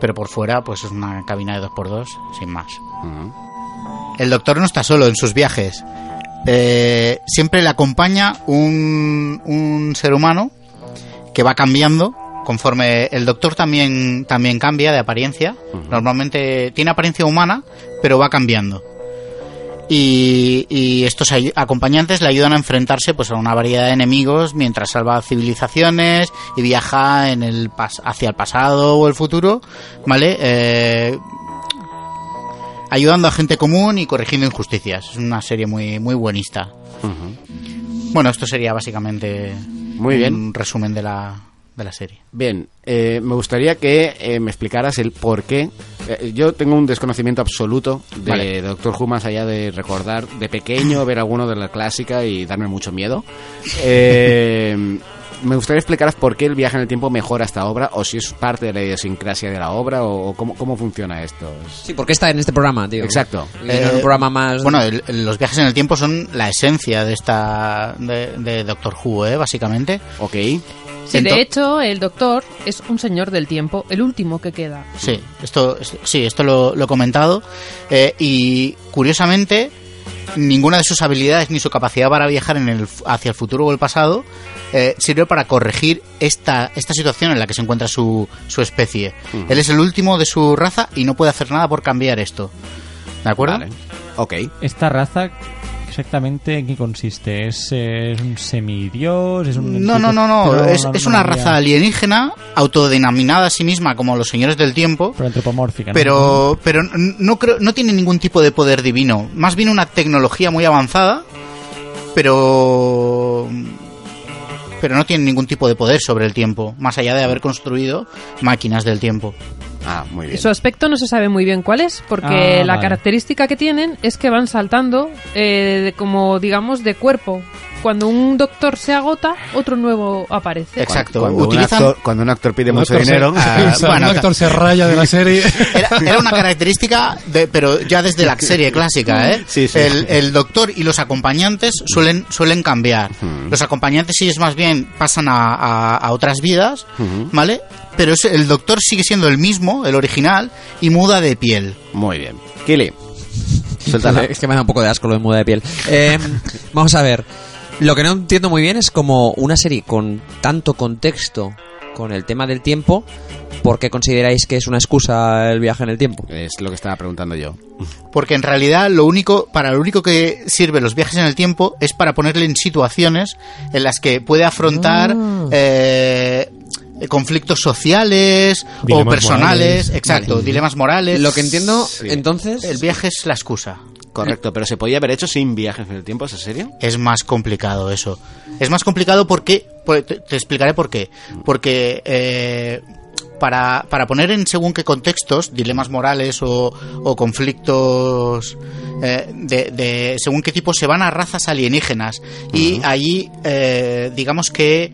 Pero por fuera, pues es una cabina de 2x2, sin más. El doctor no está solo en sus viajes. Eh, siempre le acompaña un, un ser humano que va cambiando conforme el doctor también también cambia de apariencia. Normalmente tiene apariencia humana, pero va cambiando. Y, y estos acompañantes le ayudan a enfrentarse pues a una variedad de enemigos mientras salva civilizaciones y viaja en el pas- hacia el pasado o el futuro, ¿vale? Eh, ayudando a gente común y corrigiendo injusticias. Es una serie muy, muy buenista. Bueno, esto sería básicamente Muy bien. un resumen de la, de la serie. Bien, eh, me gustaría que eh, me explicaras el por qué. Eh, yo tengo un desconocimiento absoluto de Vale. Doctor Who, más allá de recordar de pequeño ver alguno de la clásica y darme mucho miedo. Eh, me gustaría explicaras por qué el viaje en el tiempo mejora esta obra, o si es parte de la idiosincrasia de la obra, o, o cómo, cómo funciona esto. Sí, porque está en este programa, tío. Exacto. No en un programa más. Bueno, el- los viajes en el tiempo son la esencia de esta de, de Doctor Who, ¿eh? básicamente. Ok. Sí, de hecho, el doctor es un señor del tiempo, el último que queda. Sí, esto, esto- sí, esto lo, lo he comentado. Eh, y curiosamente, ninguna de sus habilidades ni su capacidad para viajar en el, hacia el futuro o el pasado eh, sirve para corregir esta, esta situación en la que se encuentra su, su especie. Él es el último de su raza y no puede hacer nada por cambiar esto. ¿De acuerdo? Vale. Ok. ¿Esta raza exactamente en qué consiste? ¿Es, es un semidios? ¿Es un No, no, no, no. Es, es una raza alienígena autodenominada a sí misma como los señores del tiempo. Pero antropomórfica, ¿no? Pero, pero no creo, no tiene ningún tipo de poder divino. Más bien una tecnología muy avanzada, pero pero no tiene ningún tipo de poder sobre el tiempo, más allá de haber construido máquinas del tiempo. Ah, muy bien. Su aspecto no se sabe muy bien cuál es, porque Ah, la vale. característica que tienen es que van saltando eh, de- como, digamos, de cuerpo. Cuando un doctor se agota, otro nuevo aparece. Exacto. Cuando, Utilizan- un actor, cuando un actor pide Un mucho actor se- dinero. Ah, o sea, bueno, un actor se raya de la serie. Era, era una característica, de, pero ya desde la serie clásica, ¿eh? Sí, sí. El, el doctor y los acompañantes suelen, suelen cambiar. Los acompañantes, sí, es más bien, pasan a, a- a otras vidas, ¿vale? Pero es- el doctor sigue siendo el mismo, el original, y muda de piel. Muy bien. Kili, suéltala. Es que me da un poco de asco lo de muda de piel. Eh, vamos a ver. Lo que no entiendo muy bien es como una serie con tanto contexto con el tema del tiempo, ¿por qué consideráis que es una excusa el viaje en el tiempo? Es lo que estaba preguntando yo. Porque en realidad lo único, para lo único que sirven los viajes en el tiempo es para ponerle en situaciones en las que puede afrontar eh, conflictos sociales o personales, morales. exacto, Vale. dilemas morales. Lo que entiendo, entonces... El viaje es la excusa. Correcto, pero se podía haber hecho sin viajes en el tiempo, ¿es en serio? Es más complicado eso. Es más complicado porque... Te, te explicaré por qué. Porque... eh, para, para poner en según qué contextos, dilemas morales o, o conflictos eh, de, de según qué tipo, se van a razas alienígenas. Y allí, eh, digamos que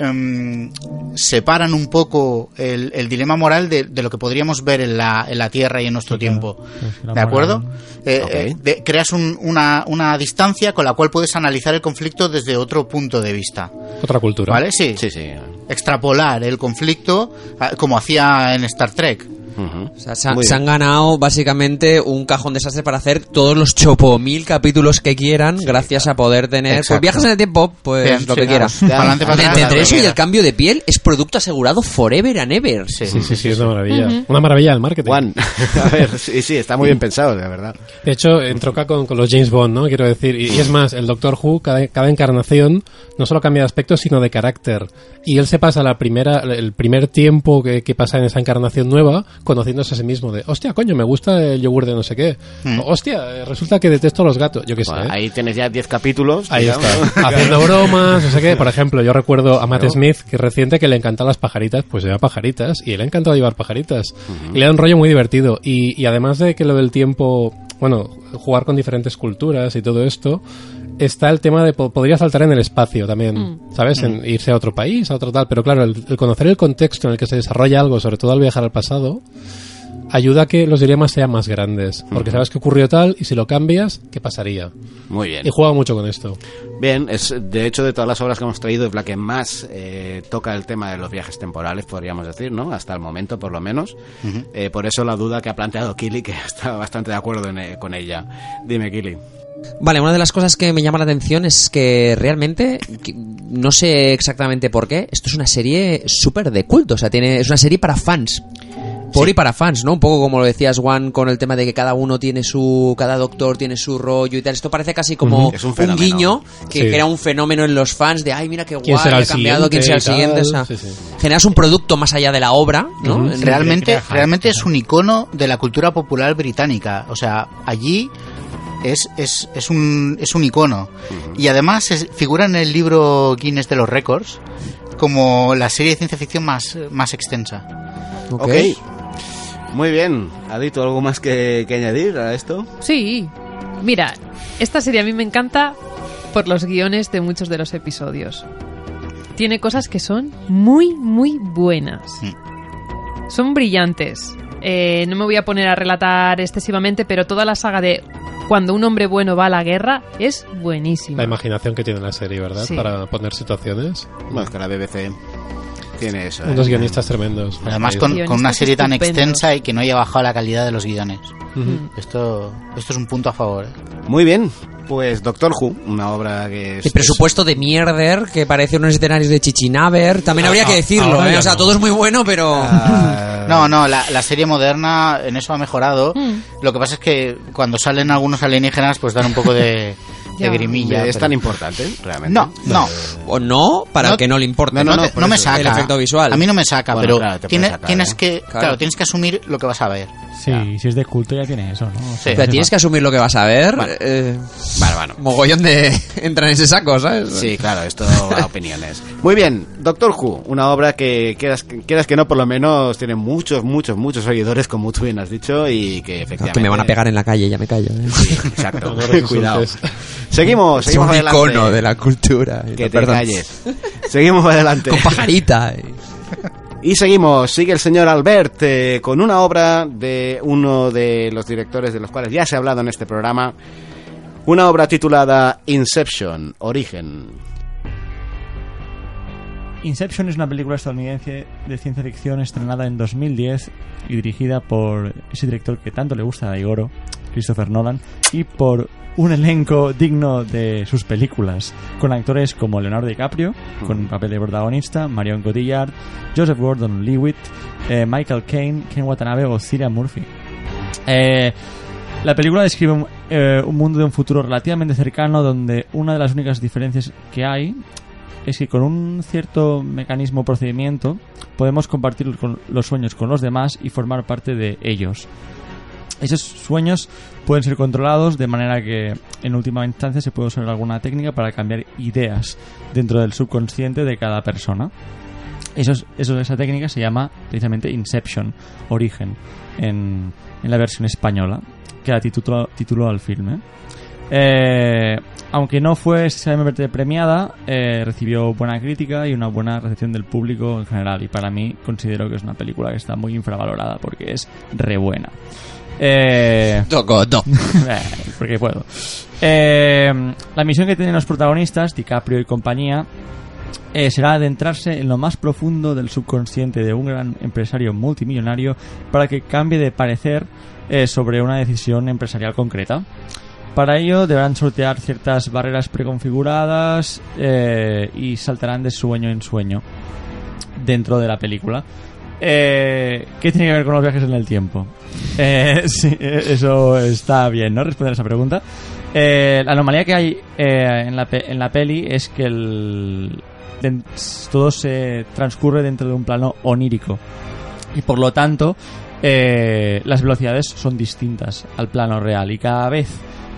em, separan un poco el, el dilema moral de, de lo que podríamos ver en la, en la Tierra y en nuestro tiempo. ¿De acuerdo? Eh, eh, de- creas un- una, una distancia con la cual puedes analizar el conflicto desde otro punto de vista. Otra cultura. ¿Vale? Sí. Sí, sí. Extrapolar el conflicto ah, como hacía en Star Trek. Ujú. O sea, se, han- se ganado básicamente un cajón desastre para hacer todos los chopo mil capítulos que quieran gracias a poder tener pues, viajes en el tiempo, pues Bien, lo sí, que quieras. Entre eso y el cambio de piel es producto asegurado forever and ever. Sí. Sí, sí, sí, es una maravilla. Una maravilla del marketing. Juan, a ver, sí, sí, está muy bien pensado, de verdad. De hecho, entroca con, con los James Bond, ¿no? Quiero decir. Y, y es más, el Doctor Who, cada, cada encarnación, no solo cambia de aspecto, sino de carácter. Y él se pasa la primera, el primer tiempo que, que pasa en esa encarnación nueva, conociéndose a sí mismo de, hostia, coño, me gusta el yogur de no sé qué. O, hostia, resulta que detesto los gatos. Yo qué sé. ¿eh? ahí tienes ya 10 capítulos. Ahí digamos, está. Haciendo bromas, no sé qué. Por ejemplo, yo recuerdo a Matt Claro. Smith, que reciente que le encantan las pajaritas, pues lleva pajaritas. Y le ha encantado llevar pajaritas. Y le da un rollo muy divertido. Y, y además de que lo del tiempo, bueno, jugar con diferentes culturas y todo esto, está el tema de po- podría saltar en el espacio también, ¿sabes? En irse a otro país, a otro tal. Pero claro, el, el conocer el contexto en el que se desarrolla algo, sobre todo al viajar al pasado, ayuda a que los dilemas sean más grandes. Porque sabes que ocurrió tal y si lo cambias, ¿qué pasaría? Muy bien. Y juega mucho con esto. Bien, es de hecho de todas las obras que hemos traído es la que más eh, toca el tema de los viajes temporales, podríamos decir, ¿no? Hasta el momento, por lo menos. Eh, por eso la duda que ha planteado Kili, que está bastante de acuerdo en, eh, con ella. Dime, Kili. Vale, una de las cosas que me llama la atención es que realmente, no sé exactamente por qué, esto es una serie súper de culto, o sea, tiene, es una serie para fans. Por y para fans, ¿no? Un poco como lo decías Juan con el tema de que cada uno tiene su, cada doctor tiene su rollo y tal. Esto parece casi como un guiño que Sí. crea un fenómeno en los fans de, ay, mira qué ¿Quién guay, ha cambiado, quién será el siguiente o sea, tal? Sí, sí. Generas un producto más allá de la obra, ¿no? En- Realmente, realmente es un icono de la cultura popular británica. O sea, allí es, es, es, un, es un icono. Y además es- figura en el libro Guinness de los Récords como la serie de ciencia ficción más, más extensa. Ok. Ok. Muy bien. Adito, ¿algo más que, que añadir a esto? Sí. Mira, esta serie a mí me encanta por los guiones de muchos de los episodios. Tiene cosas que son muy, muy buenas. Son brillantes. Eh, no me voy a poner a relatar excesivamente, pero toda la saga de cuando un hombre bueno va a la guerra es buenísima. La imaginación que tiene la serie, ¿verdad? Sí. Para poner situaciones. Bueno, es que la BBC tiene eso. ¿eh? Unos guionistas tremendos. Además, con, con una serie tan extensa y que no haya bajado la calidad de los guiones. Ujú. Esto, esto es un punto a favor. ¿eh? Muy bien. Pues Doctor Who, una obra que es... El presupuesto de mierder que parece unos escenarios de Chichinaver. También habría que decirlo, ahora ¿eh? O sea, no. todo es muy bueno, pero. Ah, No, no, la, la serie moderna en eso ha mejorado. Lo que pasa es que cuando salen algunos alienígenas, pues dan un poco de, de grimilla. ¿Es tan importante, realmente? No, no. O no, para No- que no le importe. no, No, no, te- no me eso. saca. El efecto visual. A mí no me saca, Bueno, pero claro, tiene- sacar, tienes ¿eh? que, Claro. claro. tienes que asumir lo que vas a ver. Sí, si es de culto ya tiene eso, ¿no? Sí. Pero tienes que asumir lo que vas a ver. Vale. eh, Vale, bueno. mogollón de. entra en ese saco, ¿sabes? Sí, claro, esto a opiniones. Muy bien, Doctor Who, una obra que quieras, quieras que no, por lo menos tiene muchos, muchos, muchos seguidores, como tú bien has dicho, y que efectivamente... Que me van a pegar en la calle, ya me callo. ¿eh? Sí, exacto, cuidado. Insultes. Seguimos, Es seguimos un adelante. icono de la cultura. Que te Perdón. calles. Seguimos adelante. Con pajarita. Y seguimos, sigue el señor Albert eh, con una obra de uno de los directores de los cuales ya se ha hablado en este programa. Una obra titulada Inception, Origen. Inception es una película estadounidense de ciencia ficción estrenada en 2010 y dirigida por ese director que tanto le gusta a Igoro, Christopher Nolan, y por un elenco digno de sus películas, con actores como Leonardo DiCaprio, con un papel de protagonista, Marion Cotillard, Joseph Gordon-Levitt, eh, Michael Caine, Ken Watanabe o Cillian Murphy. Eh, la película describe un, eh, un mundo de un futuro relativamente cercano donde una de las únicas diferencias que hay es que con un cierto mecanismo o procedimiento podemos compartir con- los sueños con los demás y formar parte de ellos. Esos sueños pueden ser controlados de manera que en última instancia se puede usar alguna técnica para cambiar ideas dentro del subconsciente de cada persona. Esa técnica se llama precisamente Inception, origen, en, la versión española, que da título, título al filme. Eh, aunque no fue excesivamente premiada, eh, recibió buena crítica y una buena recepción del público en general. Y para mí considero que es una película que está muy infravalorada porque es re buena. Eh, Toco, to. eh, porque puedo. Eh, la misión que tienen los protagonistas, DiCaprio y compañía, eh, será adentrarse en lo más profundo del subconsciente de un gran empresario multimillonario para que cambie de parecer eh, sobre una decisión empresarial concreta. Para ello deberán sortear ciertas barreras preconfiguradas eh, y saltarán de sueño en sueño dentro de la película. Eh, ¿Qué tiene que ver con los viajes en el tiempo? Eh, sí, eh, eso está bien, ¿no? Responder a esa pregunta. Eh, la anomalía que hay eh, en, la en la peli es que el, todo se transcurre dentro de un plano onírico. Y por lo tanto, eh, las velocidades son distintas al plano real. Y cada vez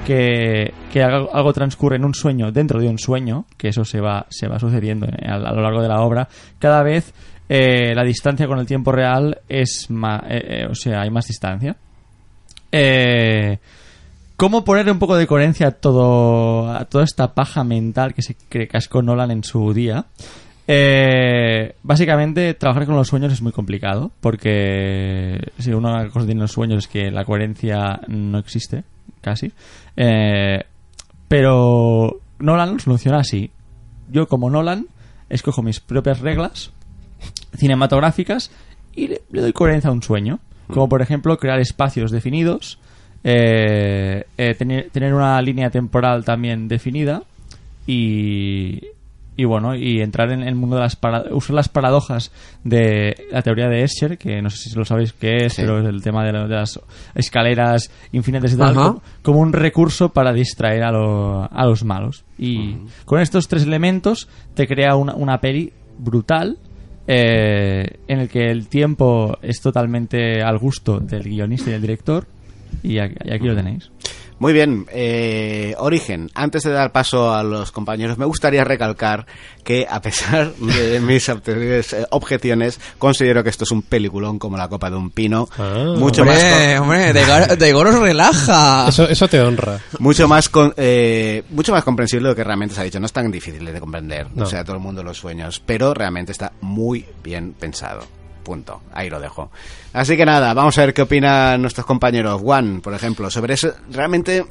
que, que algo, algo transcurre en un sueño dentro de un sueño, que eso se va, se va sucediendo a, a lo largo de la obra, cada vez eh, la distancia con el tiempo real es más. o sea, hay más distancia. Eh, ¿Cómo ponerle un poco de coherencia a, todo, a toda esta paja mental que se que cascó Nolan en su día? Eh, básicamente, trabajar con los sueños es muy complicado porque si cosa tiene los sueños es que la coherencia no existe, casi. Eh, pero Nolan lo soluciona así. Yo, como Nolan, escojo mis propias reglas cinematográficas y le, le doy coherencia a un sueño. Como por ejemplo crear espacios definidos, eh, eh, tener, tener una línea temporal también definida y, y bueno, y entrar en el mundo de las para- usar las paradojas de la teoría de Escher, que no sé si lo sabéis qué es, Sí. pero es el tema de, la- de las escaleras infinitas y tal, como, como un recurso para distraer a, lo- a los malos. Y con estos tres elementos te crea una, una peli brutal. Eh, en el que el tiempo es totalmente al gusto del guionista y del director y aquí, y aquí lo tenéis Muy bien, eh, Origen. Antes de dar paso a los compañeros, me gustaría recalcar que, a pesar de mis eh, objeciones, considero que esto es un peliculón como la copa de un pino. Ah. mucho más hombre, con- hombre, de, Gar- de Goros relaja. Eso, eso te honra. mucho más con- eh, mucho más comprensible de lo que realmente se ha dicho. No es tan difícil de comprender. No. O sea, todo el mundo los sueños. Pero realmente está muy bien pensado. Punto. Ahí lo dejo. Así que nada, vamos a ver qué opinan nuestros compañeros. Juan, por ejemplo, sobre eso. Realmente,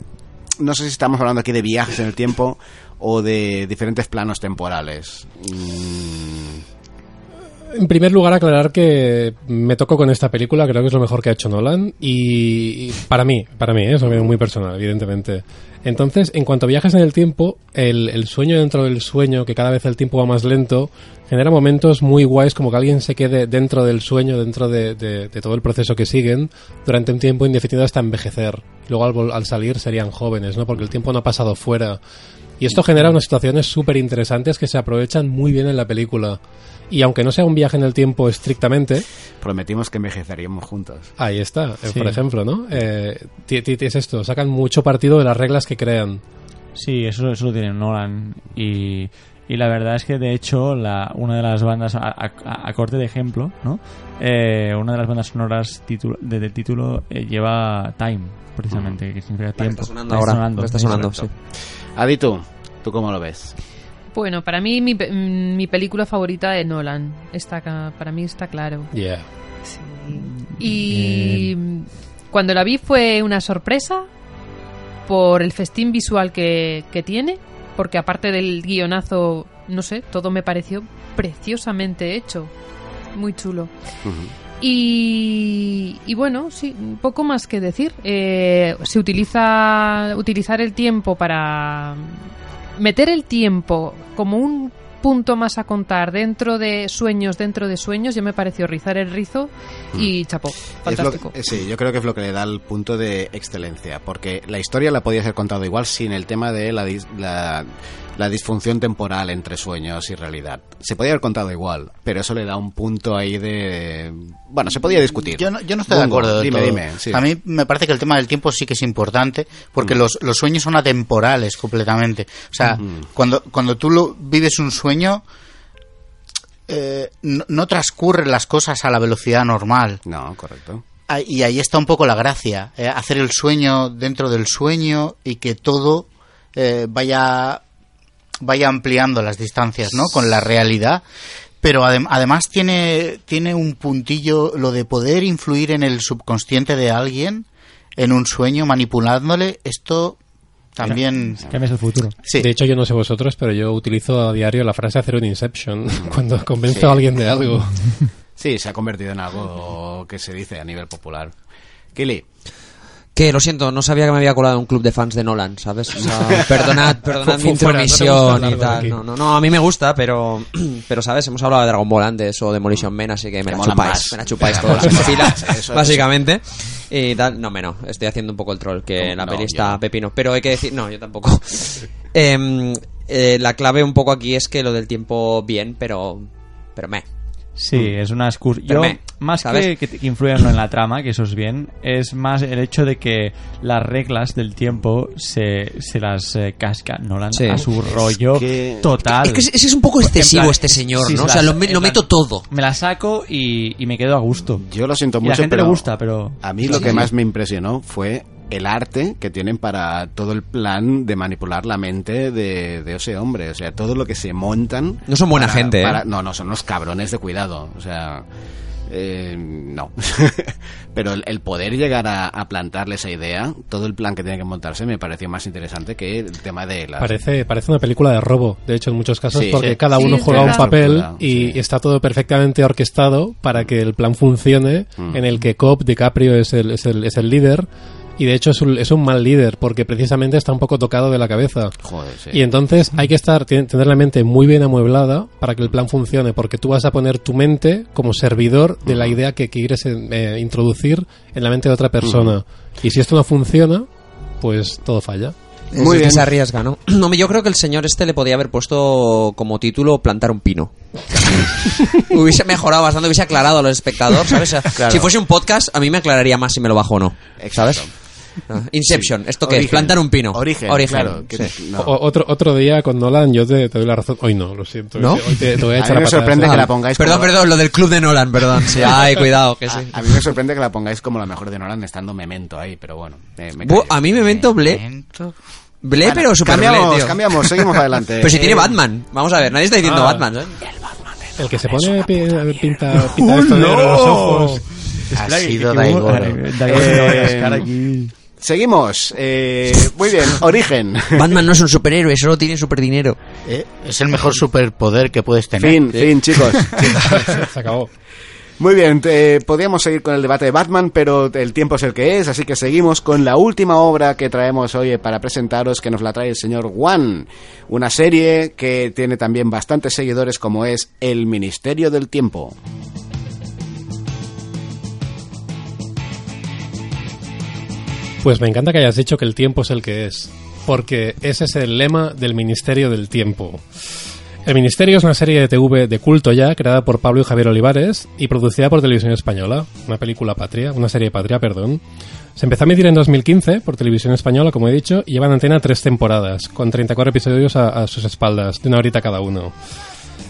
no sé si estamos hablando aquí de viajes en el tiempo o de diferentes planos temporales. Mm, En primer lugar, aclarar que me toco con esta película, creo que es lo mejor que ha hecho Nolan, y, para mí, para mí, ¿eh? es muy personal, evidentemente. Entonces, en cuanto a viajes en el tiempo, el, sueño dentro del sueño, que cada vez el tiempo va más lento, genera momentos muy guays, como que alguien se quede dentro del sueño, dentro de, todo el proceso que siguen, durante un tiempo indefinido hasta envejecer. Luego al, al salir serían jóvenes, ¿no? Porque el tiempo no ha pasado fuera. Y esto genera unas situaciones súper interesantes que se aprovechan muy bien en la película. Y aunque no sea un viaje en el tiempo estrictamente, prometimos que envejeceríamos juntos. ahí está, eh, Sí. por ejemplo, ¿no? Eh, es esto, sacan mucho partido de las reglas que crean. Sí, eso, eso lo tiene Nolan. Y, y la verdad es que, de hecho, la, una de las bandas, a, a- a corte de ejemplo, ¿no? Eh, una de las bandas sonoras de- del título eh, lleva Time, precisamente, que significa tiempo. está sonando ahora, está sí, sonando, correcto. Adi, tú, ¿tú cómo lo ves? Bueno, para mí mi, pe- mm, mi película favorita de Nolan. Está, para mí está claro. Yeah. Sí. Y cuando la vi fue una sorpresa por el festín visual que, que tiene, porque aparte del guionazo, no sé, todo me pareció preciosamente hecho. Muy chulo. Y, y bueno, sí, poco más que decir. Eh, se utiliza utilizar el tiempo para meter el tiempo como un punto más a contar dentro de sueños, dentro de sueños, ya me pareció rizar el rizo y chapó. Es lo- Fantástico. eh, sí, yo creo que es lo que le da el punto de excelencia, porque la historia la podía ser contado igual sin el tema de la, la, la disfunción temporal entre sueños y realidad. Se podía haber contado igual, pero eso le da un punto ahí de... Bueno, se podía discutir. Yo no, yo no estoy de acuerdo. Dime, todo. dime. sí. A mí me parece que el tema del tiempo sí que es importante porque Mm. los, los sueños son atemporales completamente. O sea, cuando, cuando tú lo, vives un sueño, eh, no, no transcurren las cosas a la velocidad normal. No, correcto. Y ahí está un poco la gracia. eh, hacer el sueño dentro del sueño y que todo eh, vaya, vaya ampliando las distancias ¿no? con la realidad. Pero adem- además tiene, tiene un puntillo lo de poder influir en el subconsciente de alguien en un sueño manipulándole. Esto también... Cambias el futuro. Sí. De hecho, yo no sé vosotros, pero yo utilizo a diario la frase hacer un Inception cuando convenzo Sí. a alguien de algo. Sí, se ha convertido en algo que se dice a nivel popular. Kili, Que lo siento, no sabía que me había colado en un club de fans de Nolan, ¿sabes? O sea, perdonad, perdonad mi no intromisión hablar y tal. No, no, no, a mí me gusta, pero, pero ¿sabes? Hemos hablado de Dragon Ball antes o Demolition Man, así que me la chupáis, más. me la chupáis todas las filas, básicamente. Y tal, no, me no, estoy haciendo un poco el troll, que No, la no, peli está no. pepino. Pero hay que decir, no, yo tampoco. Em, eh, la clave un poco aquí es que lo del tiempo bien, pero, pero me. Sí, es una excusa. Yo, me- más ¿sabes? que, que influyan en la trama, que eso es bien, es más el hecho de que las reglas del tiempo se, se las eh, casca Nolan Sí. a su rollo que- total. Es que es, es un poco excesivo plan, este señor, sí, ¿no? O las- sea, lo, plan, meto todo. Me la saco y, y me quedo a gusto. yo lo siento Y mucho, la gente pero le gusta, pero... a mí lo Sí, que sí. más me impresionó fue el arte que tienen para todo el plan de manipular la mente de, de ese hombre. O sea, todo lo que se montan. No son buena para- gente, ¿eh? para- No, no, son unos cabrones de cuidado. O sea. eh, no. Pero el, el poder llegar a, a plantarle esa idea, todo el plan que tiene que montarse, me pareció más interesante que el tema de las. Parece, parece una película de robo, de hecho, en muchos casos, Sí, porque sí. cada uno juega un papel y sí. está todo perfectamente orquestado para que el plan funcione, Mm. en el que Cobb, DiCaprio, es el, es el, es el líder. Y de hecho es un, es un mal líder porque precisamente está un poco tocado de la cabeza. Joder, sí. Y entonces hay que estar ten- tener la mente muy bien amueblada para que el plan funcione, porque tú vas a poner tu mente como servidor de la idea que quieres eh, introducir en la mente de otra persona. Y si esto no funciona, pues todo falla. El que se arriesga, ¿no? No, yo creo que el señor este le podía haber puesto como título plantar un pino. hubiese mejorado bastante, hubiese aclarado al espectador, ¿sabes? Claro. Si fuese un podcast, a mí me aclararía más si me lo bajo o no. ¿Sabes? Ah, Inception, ¿esto qué es? Origen. Plantar un pino. Origen, claro, que- sí. no. O- otro, otro día con Nolan yo te, te doy la razón. Hoy no, lo siento. ¿No? Hoy te, te voy a A echar mí me a sorprende que Ah, la pongáis Perdón, como- perdón, lo del club de Nolan, perdón. Sí, ay, cuidado, que sí. A, a mí me sorprende que la pongáis como la mejor de Nolan estando Memento ahí, pero bueno. eh, me Bu- a mí me mento ble. Ble, Bueno, pero super ble, cambiamos, tío. cambiamos, seguimos adelante. Pero si tiene Eh, Batman. Vamos a ver, nadie está diciendo Ah. Batman, ¿eh? El que se pone pi- pinta, pinta esto de los ojos. Ha sido Daigoro. Eh, Seguimos. eh, muy bien, Origen. Batman no es un superhéroe, solo tiene superdinero. Eh, Es el mejor superpoder que puedes tener. Fin, fin, chicos. Se acabó. Muy bien, eh, podríamos seguir con el debate de Batman, pero el tiempo es el que es, así que seguimos con la última obra que traemos hoy para presentaros, que nos la trae el señor Wan. Una serie que tiene también bastantes seguidores como es El Ministerio del Tiempo. Pues me encanta que hayas dicho que el tiempo es el que es, porque ese es el lema del Ministerio del Tiempo. El Ministerio es una serie de TV de culto ya, creada por Pablo y Javier Olivares y producida por Televisión Española, una película patria, una serie patria, perdón. Se empezó a emitir en 2015 por Televisión Española, como he dicho, y lleva en antena tres temporadas, con 34 episodios a, sus espaldas, de una horita cada uno.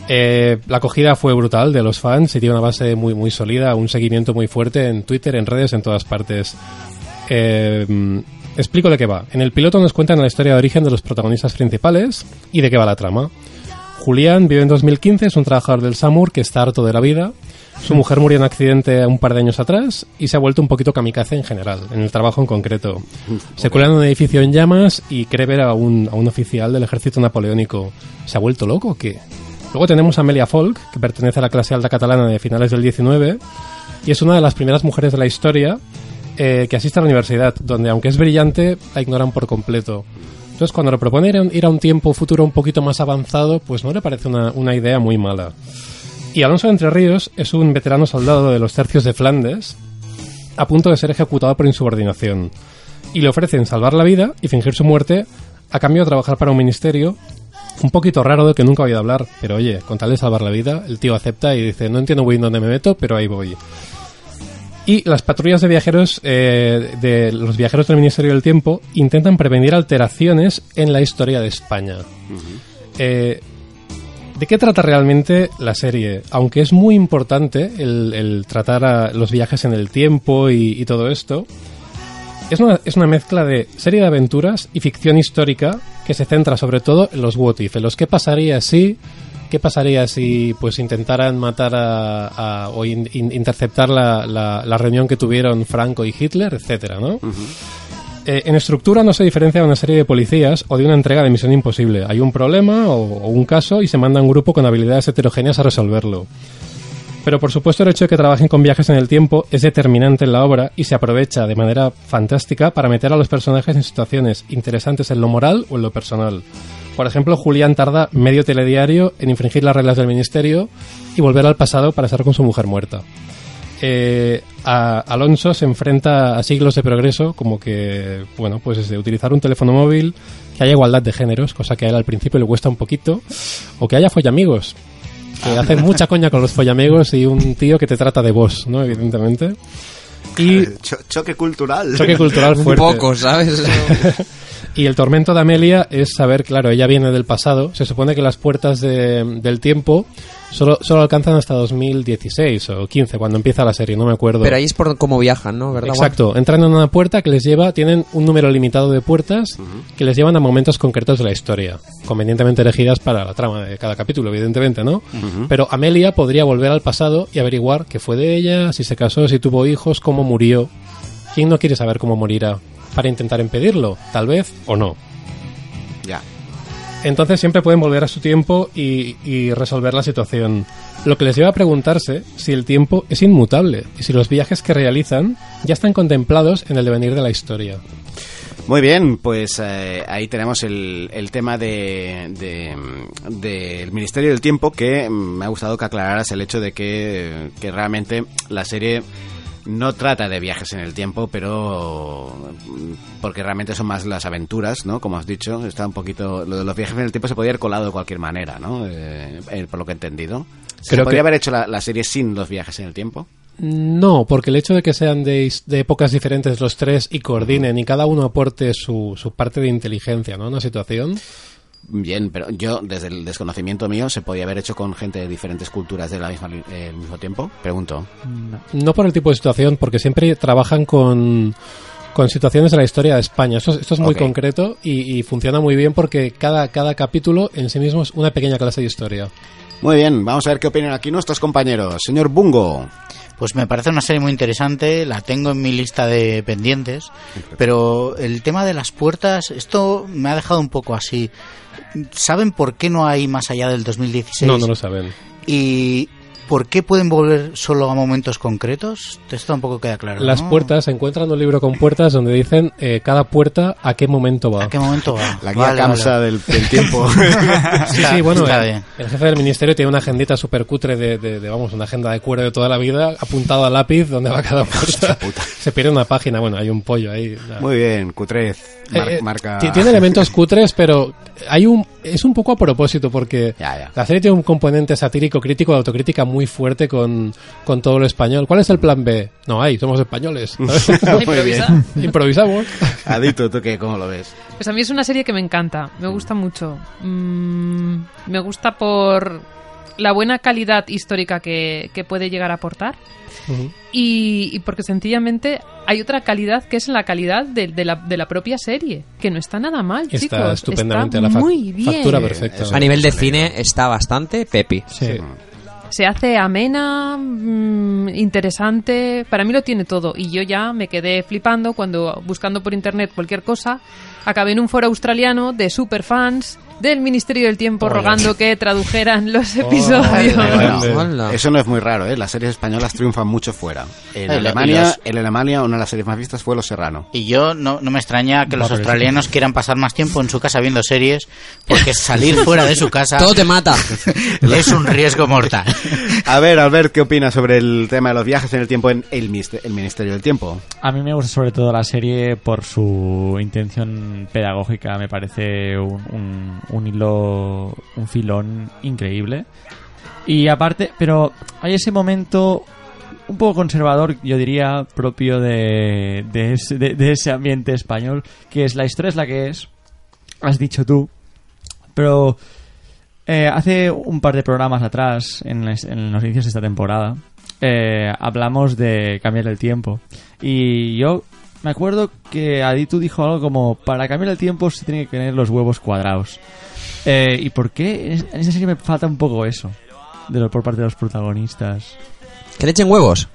Eh, la acogida fue brutal de los fans y tiene una base muy, muy sólida, un seguimiento muy fuerte en Twitter, en redes, en todas partes. Eh, explico de qué va. En el piloto nos cuentan la historia de origen de los protagonistas principales y de qué va la trama. Julián vive en 2015, es un trabajador del SAMUR que está harto de la vida. Su mujer murió en un accidente un par de años atrás y se ha vuelto un poquito kamikaze en general, en el trabajo en concreto. Se cuela en un edificio en llamas y cree ver a un, a un oficial del ejército napoleónico. ¿Se ha vuelto loco o qué? Luego tenemos a Amelia Folk, que pertenece a la clase alta catalana de finales del 19 y es una de las primeras mujeres de la historia eh, que asiste a la universidad, donde aunque es brillante, la ignoran por completo. Entonces, cuando le propone ir a, un, tiempo futuro un poquito más avanzado, pues no le parece una, una idea muy mala. Y Alonso de Entre Ríos es un veterano soldado de los tercios de Flandes, a punto de ser ejecutado por insubordinación. Y le ofrecen salvar la vida y fingir su muerte a cambio de trabajar para un ministerio un poquito raro del que nunca había de hablar. Pero oye, con tal de salvar la vida, el tío acepta y dice, no entiendo muy bien dónde me meto, pero ahí voy. Y las patrullas de viajeros, eh, de los viajeros del Ministerio del Tiempo, intentan prevenir alteraciones en la historia de España. Eh, ¿De qué trata realmente la serie? Aunque es muy importante el, el tratar a los viajes en el tiempo y, y todo esto, es una, es una mezcla de serie de aventuras y ficción histórica que se centra sobre todo en los what if, en los qué pasaría si, qué pasaría si pues intentaran matar a, a- o in- in- interceptar la, la- la reunión que tuvieron Franco y Hitler, etcétera, ¿no? Eh, en estructura no se diferencia de una serie de policías o de una entrega de Misión Imposible. Hay un problema o, o un caso y se manda un grupo con habilidades heterogéneas a resolverlo. Pero por supuesto el hecho de que trabajen con viajes en el tiempo es determinante en la obra y se aprovecha de manera fantástica para meter a los personajes en situaciones interesantes en lo moral o en lo personal. Por ejemplo, Julián tarda medio telediario en infringir las reglas del ministerio y volver al pasado para estar con su mujer muerta. Eh, a- Alonso se enfrenta a siglos de progreso, como que, bueno, pues es de utilizar un teléfono móvil, que haya igualdad de géneros, cosa que a él al principio le cuesta un poquito, o que haya follamigos, que hacen mucha coña con los follamigos y un tío que te trata de vos, ¿no? Evidentemente. Y Cho- choque cultural. choque cultural Un fuerte. poco, ¿sabes? Y el tormento de Amelia es saber, claro, ella viene del pasado. Se supone que las puertas de- del tiempo solo, solo alcanzan hasta 2016 o 15, cuando empieza la serie, no me acuerdo. Pero ahí es por cómo viajan, ¿no? ¿Verdad? Exacto, entran en una puerta que les lleva, tienen un número limitado de puertas que les llevan a momentos concretos de la historia, convenientemente elegidas para la trama de cada capítulo, evidentemente, ¿no? Pero Amelia podría volver al pasado y averiguar qué fue de ella, si se casó, si tuvo hijos, cómo murió. ¿Quién no quiere saber cómo morirá? Para intentar impedirlo, tal vez o no. Ya. Entonces siempre pueden volver a su tiempo y, resolver la situación. Lo que les lleva a preguntarse si el tiempo es inmutable y si los viajes que realizan ya están contemplados en el devenir de la historia. Muy bien, pues eh, ahí tenemos el, el tema de, de- del Ministerio del Tiempo que me ha gustado que aclararas el hecho de que realmente la serie no trata de viajes en el tiempo, pero porque realmente son más las aventuras, ¿no? Como has dicho, está un poquito lo de los viajes en el tiempo se podía haber colado de cualquier manera, ¿no? Eh, eh, por lo que he entendido. ¿Se Creo podría que- haber hecho la, la serie sin los viajes en el tiempo? No, porque el hecho de que sean de, épocas diferentes los tres y coordinen y cada uno aporte su, su parte de inteligencia, ¿no? a Una situación. Bien, pero yo, desde el desconocimiento mío, ¿se podía haber hecho con gente de diferentes culturas de la misma, li- eh, al mismo tiempo? Pregunto. No por el tipo de situación, porque siempre trabajan con, con situaciones de la historia de España. Esto, es- esto es muy concreto y, y funciona muy bien porque cada, cada capítulo en sí mismo es una pequeña clase de historia. Muy bien, vamos a ver qué opinan aquí nuestros compañeros. Señor Bungo. Pues me parece una serie muy interesante, la tengo en mi lista de pendientes, pero el tema de las puertas, esto me ha dejado un poco así. ¿Saben por qué no hay más allá del 2016? No, no lo saben. ¿Y por qué pueden volver solo a momentos concretos? Esto tampoco queda claro. Las ¿no? puertas, se encuentran un libro con puertas donde dicen eh, cada puerta a qué momento va. ¿A qué momento va? La guía Vale, vale. Del, del tiempo. Sí, sí, bueno, Está el, bien. el jefe del ministerio tiene una agendita súper cutre de, de- de, vamos, una agenda de cuero de toda la vida, apuntado a lápiz donde va cada puerta. Se pierde una página, bueno, hay un pollo ahí. Muy bien, Cutrez. Mar- Eh, eh, marca... ti- Tiene elementos cutres, pero hay un es un poco a propósito porque Ya, ya. la serie tiene un componente satírico, crítico, de autocrítica muy fuerte con, con todo lo español. ¿Cuál es el plan B? No hay, somos españoles. Muy. Improvisamos. Adito, ¿tú qué? ¿Cómo lo ves? Pues a mí es una serie que me encanta, me gusta mucho. Mm, me gusta por la buena calidad histórica que, que puede llegar a aportar y, y porque sencillamente hay otra calidad que es la calidad de, de la, de la propia serie, que no está nada mal, Está chicos. estupendamente está la muy bien. factura perfecta. A nivel de cine está bastante pepi. Sí. Se hace amena, mm, interesante. Para mí lo tiene todo. Y yo ya me quedé flipando cuando, buscando por internet cualquier cosa, acabé en un foro australiano de superfans del Ministerio del Tiempo rogando que tradujeran los episodios. Eso no es muy raro, ¿eh? Las series españolas triunfan mucho fuera. En Ay, lo- y Alemania, los- en Alemania, una de las series más vistas fue Los Serrano. Y yo no, no me extraña que los australianos quieran pasar más tiempo en su casa viendo series, porque salir fuera de su casa Todo te mata. es un riesgo mortal. A ver, Albert, ¿qué opinas sobre el tema de los viajes en el tiempo en el, Ministerio del Tiempo? A mí me gusta sobre todo la serie por su intención pedagógica. Me parece un, un, un hilo, un filón increíble. Y aparte, pero hay ese momento un poco conservador, yo diría, propio de, de, ese, ambiente español, que es la historia es la que es, has dicho tú, pero eh, hace un par de programas atrás, en, en los inicios de esta temporada, eh, hablamos de cambiar el tiempo. Y yo me acuerdo que Aditu dijo algo como, para cambiar el tiempo se tiene que tener los huevos cuadrados. Eh, ¿Y por qué? En esa serie me falta un poco eso, de lo, por parte de los protagonistas. Que le echen huevos.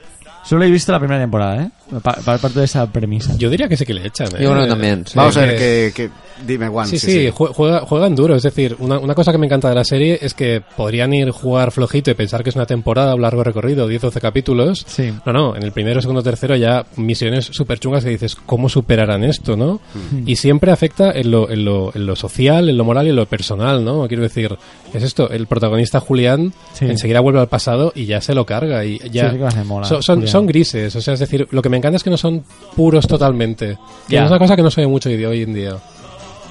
Solo he visto la primera temporada, ¿eh? Pa- Para parte de esa premisa. Yo diría que sí que le echan. ¿eh? Yo creo que también, sí. Vamos a ver, que- que, que- dime, Juan. Sí, sí, jue- juega- juegan duro. Es decir, una, una cosa que me encanta de la serie es que podrían ir jugar flojito y pensar que es una temporada, un largo recorrido, 10 o 12 capítulos. Sí. No, no, en el primero, segundo, tercero ya misiones súper chungas que dices, ¿cómo superarán esto, no? Y siempre afecta en lo, en, lo, en lo social, en lo moral y en lo personal, ¿no? Quiero decir, es esto, el protagonista Julián Sí. enseguida vuelve al pasado y ya se lo carga y ya... Sí, sí mola, son, son, grises, o sea, es decir, lo que me encanta es que no son puros totalmente. Y Ya. es una cosa que no se ve mucho hoy en día.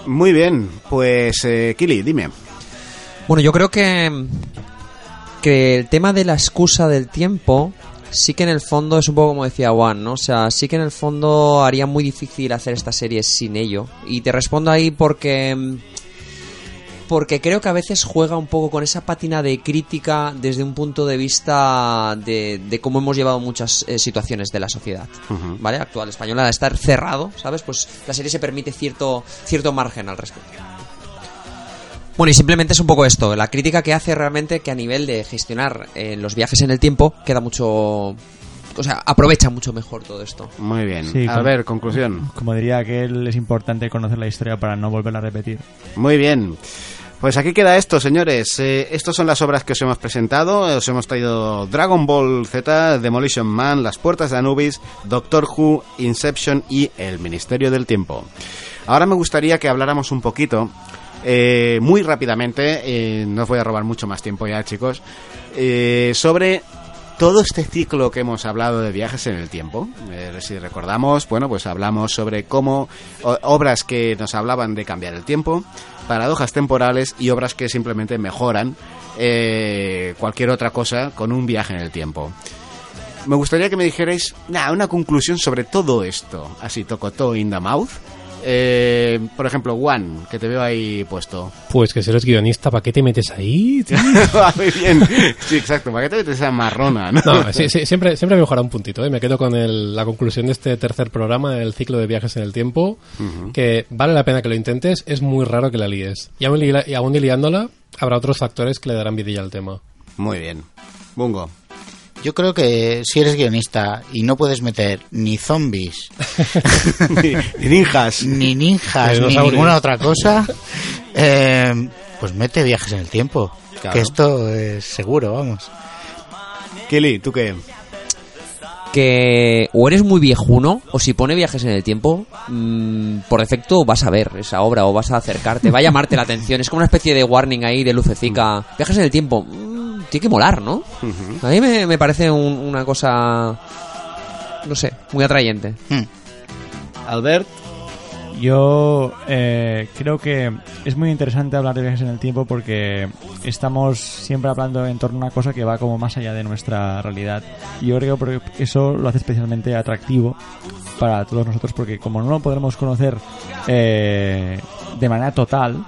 Muy bien, pues, eh, Kili, dime. Bueno, yo creo que que el tema de la excusa del tiempo sí que en el fondo es un poco como decía Juan, ¿no? O sea, sí que en el fondo haría muy difícil hacer esta serie sin ello. Y te respondo ahí porque porque creo que a veces juega un poco con esa pátina de crítica desde un punto de vista de, de cómo hemos llevado muchas eh, situaciones de la sociedad. ¿vale? Actual española, de estar cerrado, ¿sabes? Pues la serie se permite cierto, cierto margen al respecto. Bueno, y simplemente es un poco esto, la crítica que hace realmente que a nivel de gestionar eh, los viajes en el tiempo queda mucho... O sea, aprovecha mucho mejor todo esto. Muy bien. Sí, a ver, conclusión. Como diría aquel, es importante conocer la historia para no volverla a repetir. Muy bien. Pues aquí queda esto, señores. Eh, estas son las obras que os hemos presentado. Os hemos traído Dragon Ball Z, Demolition Man, Las Puertas de Anubis, Doctor Who, Inception y El Ministerio del Tiempo. Ahora me gustaría que habláramos un poquito, eh, muy rápidamente, eh, no os voy a robar mucho más tiempo ya, chicos, eh, sobre todo este ciclo que hemos hablado de viajes en el tiempo. Eh, si recordamos, bueno, pues hablamos sobre cómo obras que nos hablaban de cambiar el tiempo, paradojas temporales y obras que simplemente mejoran eh, cualquier otra cosa con un viaje en el tiempo. Me gustaría que me dijerais nah, una conclusión sobre todo esto. Así, tocotó in the mouth. Eh, por ejemplo, Juan, que te veo ahí puesto. Pues que si eres guionista, ¿para qué te metes ahí? tío? Va muy bien. Sí, exacto. ¿Para qué te metes esa marrona? No, No, sí, sí, siempre, siempre me mejorar un puntito. ¿eh? Me quedo con el- la conclusión de este tercer programa, el ciclo de viajes en el tiempo, que vale la pena que lo intentes, es muy raro que la líes. Y aún, li- y aún liándola, habrá otros factores que le darán vidilla al tema. Muy bien. Bungo. Yo creo que si eres guionista y no puedes meter ni zombies, ni, ni ninjas, ni ninjas, ninguna otra cosa, eh, pues mete viajes en el tiempo. Claro. Que esto es seguro, vamos. Kili, ¿tú qué? Que o eres muy viejuno o si pone viajes en el tiempo mm, por defecto vas a ver esa obra o vas a acercarte va a llamarte la atención es como una especie de warning ahí de lucecica viajes en el tiempo mm, tiene que molar ¿no? a mí me, me parece un- una cosa no sé muy atrayente Hmm. Albert. Yo eh, creo que es muy interesante hablar de viajes en el tiempo porque estamos siempre hablando en torno a una cosa que va como más allá de nuestra realidad. Y yo creo que eso lo hace especialmente atractivo para todos nosotros porque como no lo podremos conocer eh, de manera total,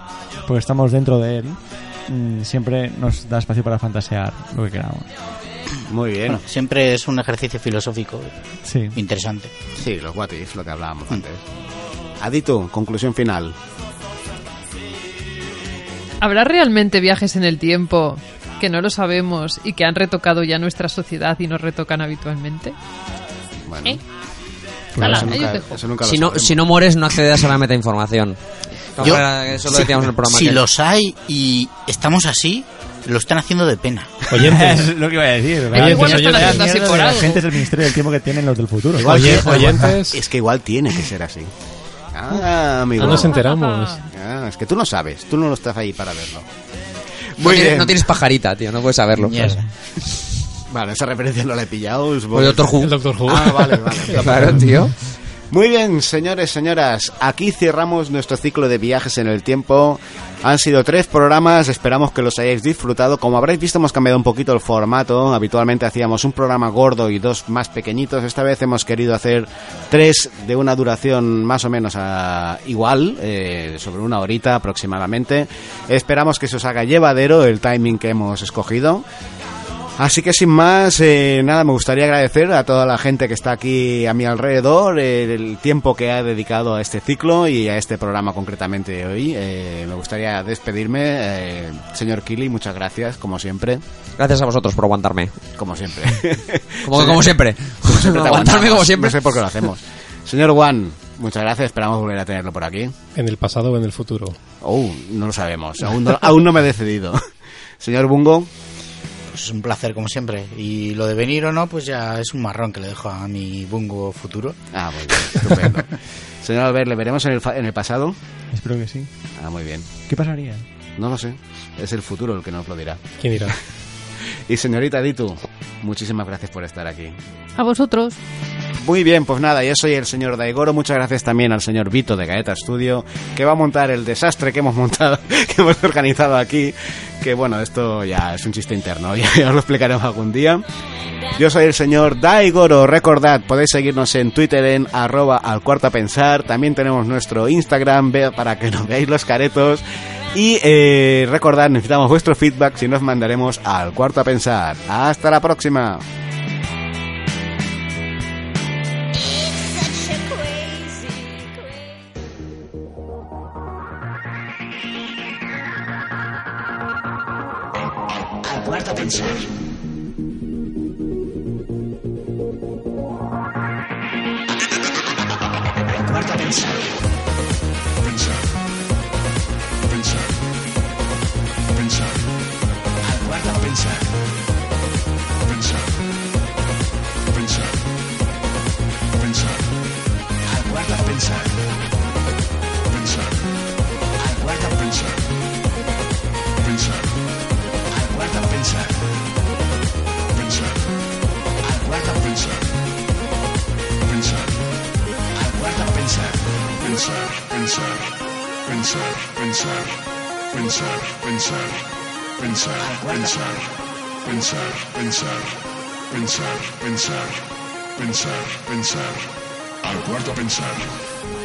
porque estamos dentro de él, mm, siempre nos da espacio para fantasear lo que queramos. Muy bien. Bueno, siempre es un ejercicio filosófico Sí. interesante. Sí, los what if, lo que hablábamos antes. Adito, conclusión final. ¿Habrá realmente viajes en el tiempo que no lo sabemos y que han retocado ya nuestra sociedad y nos retocan habitualmente? Bueno, ¿Eh? Eso, ahí nunca, eso si no, si no mueres no accedes a la metainformación Yo- eso lo decíamos en el programa Si los hay y estamos así, lo están haciendo de pena. Oyentes, es lo que iba a decir. Igual así Mierda por la gente es el Ministerio del Tiempo que tienen los del futuro. Igual oyentes. Es que igual tiene que ser así. Ah, amigo. no nos enteramos. Ah, es que tú no sabes, tú no estás ahí para verlo. no, Muy tienes, bien. no tienes pajarita tío no puedes saberlo Mierda. Vale, esa referencia no la he pillado. el Doctor Who El Doctor Who. Ah, vale, vale. claro tío Muy bien, señores, señoras, aquí cerramos nuestro ciclo de viajes en el tiempo. Han sido tres programas, esperamos que los hayáis disfrutado. Como habréis visto, hemos cambiado un poquito el formato. Habitualmente hacíamos un programa gordo y dos más pequeñitos. Esta vez hemos querido hacer tres de una duración más o menos ah, igual, eh, sobre una horita aproximadamente. Esperamos que se os haga llevadero el timing que hemos escogido. Así que sin más, eh, nada, me gustaría agradecer a toda la gente que está aquí a mi alrededor eh, el tiempo que ha dedicado a este ciclo y a este programa concretamente hoy. Eh, me gustaría despedirme. eh, señor Kili, muchas gracias, como siempre. gracias a vosotros por aguantarme Como siempre. como, como siempre Siempre te aguantarme como siempre No sé por qué lo hacemos. Señor Juan, muchas gracias, esperamos volver a tenerlo por aquí. En el pasado o en el futuro. Oh, no lo sabemos, aún no, aún no me he decidido. Señor Bungo, Pues es un placer, como siempre. Y lo de venir o no, pues ya es un marrón que le dejo a mi bungo futuro. Ah, muy bien, estupendo. Señor Albert, ¿le veremos en el, fa- en el pasado? Espero que sí. Ah, muy bien. ¿Qué pasaría? No lo sé. Es el futuro el que nos lo dirá. ¿Quién dirá? Y señorita Ditu, muchísimas gracias por estar aquí. A vosotros. Muy bien, pues nada, yo soy el señor Daigoro. Muchas gracias también al señor Vito de Gaeta Studio, que va a montar el desastre que hemos montado, que hemos organizado aquí. Que bueno, esto ya es un chiste interno, ya, ya os lo explicaremos algún día. Yo soy el señor Daigoro. Recordad, podéis seguirnos en Twitter en arroba al cuarto a pensar. También tenemos nuestro Instagram para que nos veáis los caretos. Y eh, recordad, necesitamos vuestro feedback si nos mandaremos al cuarto a pensar. Hasta la próxima. Cuarto pensar. Pensar, pensar, pensar, pensar, pensar, pensar, pensar, pensar, pensar, al cuarto pensar.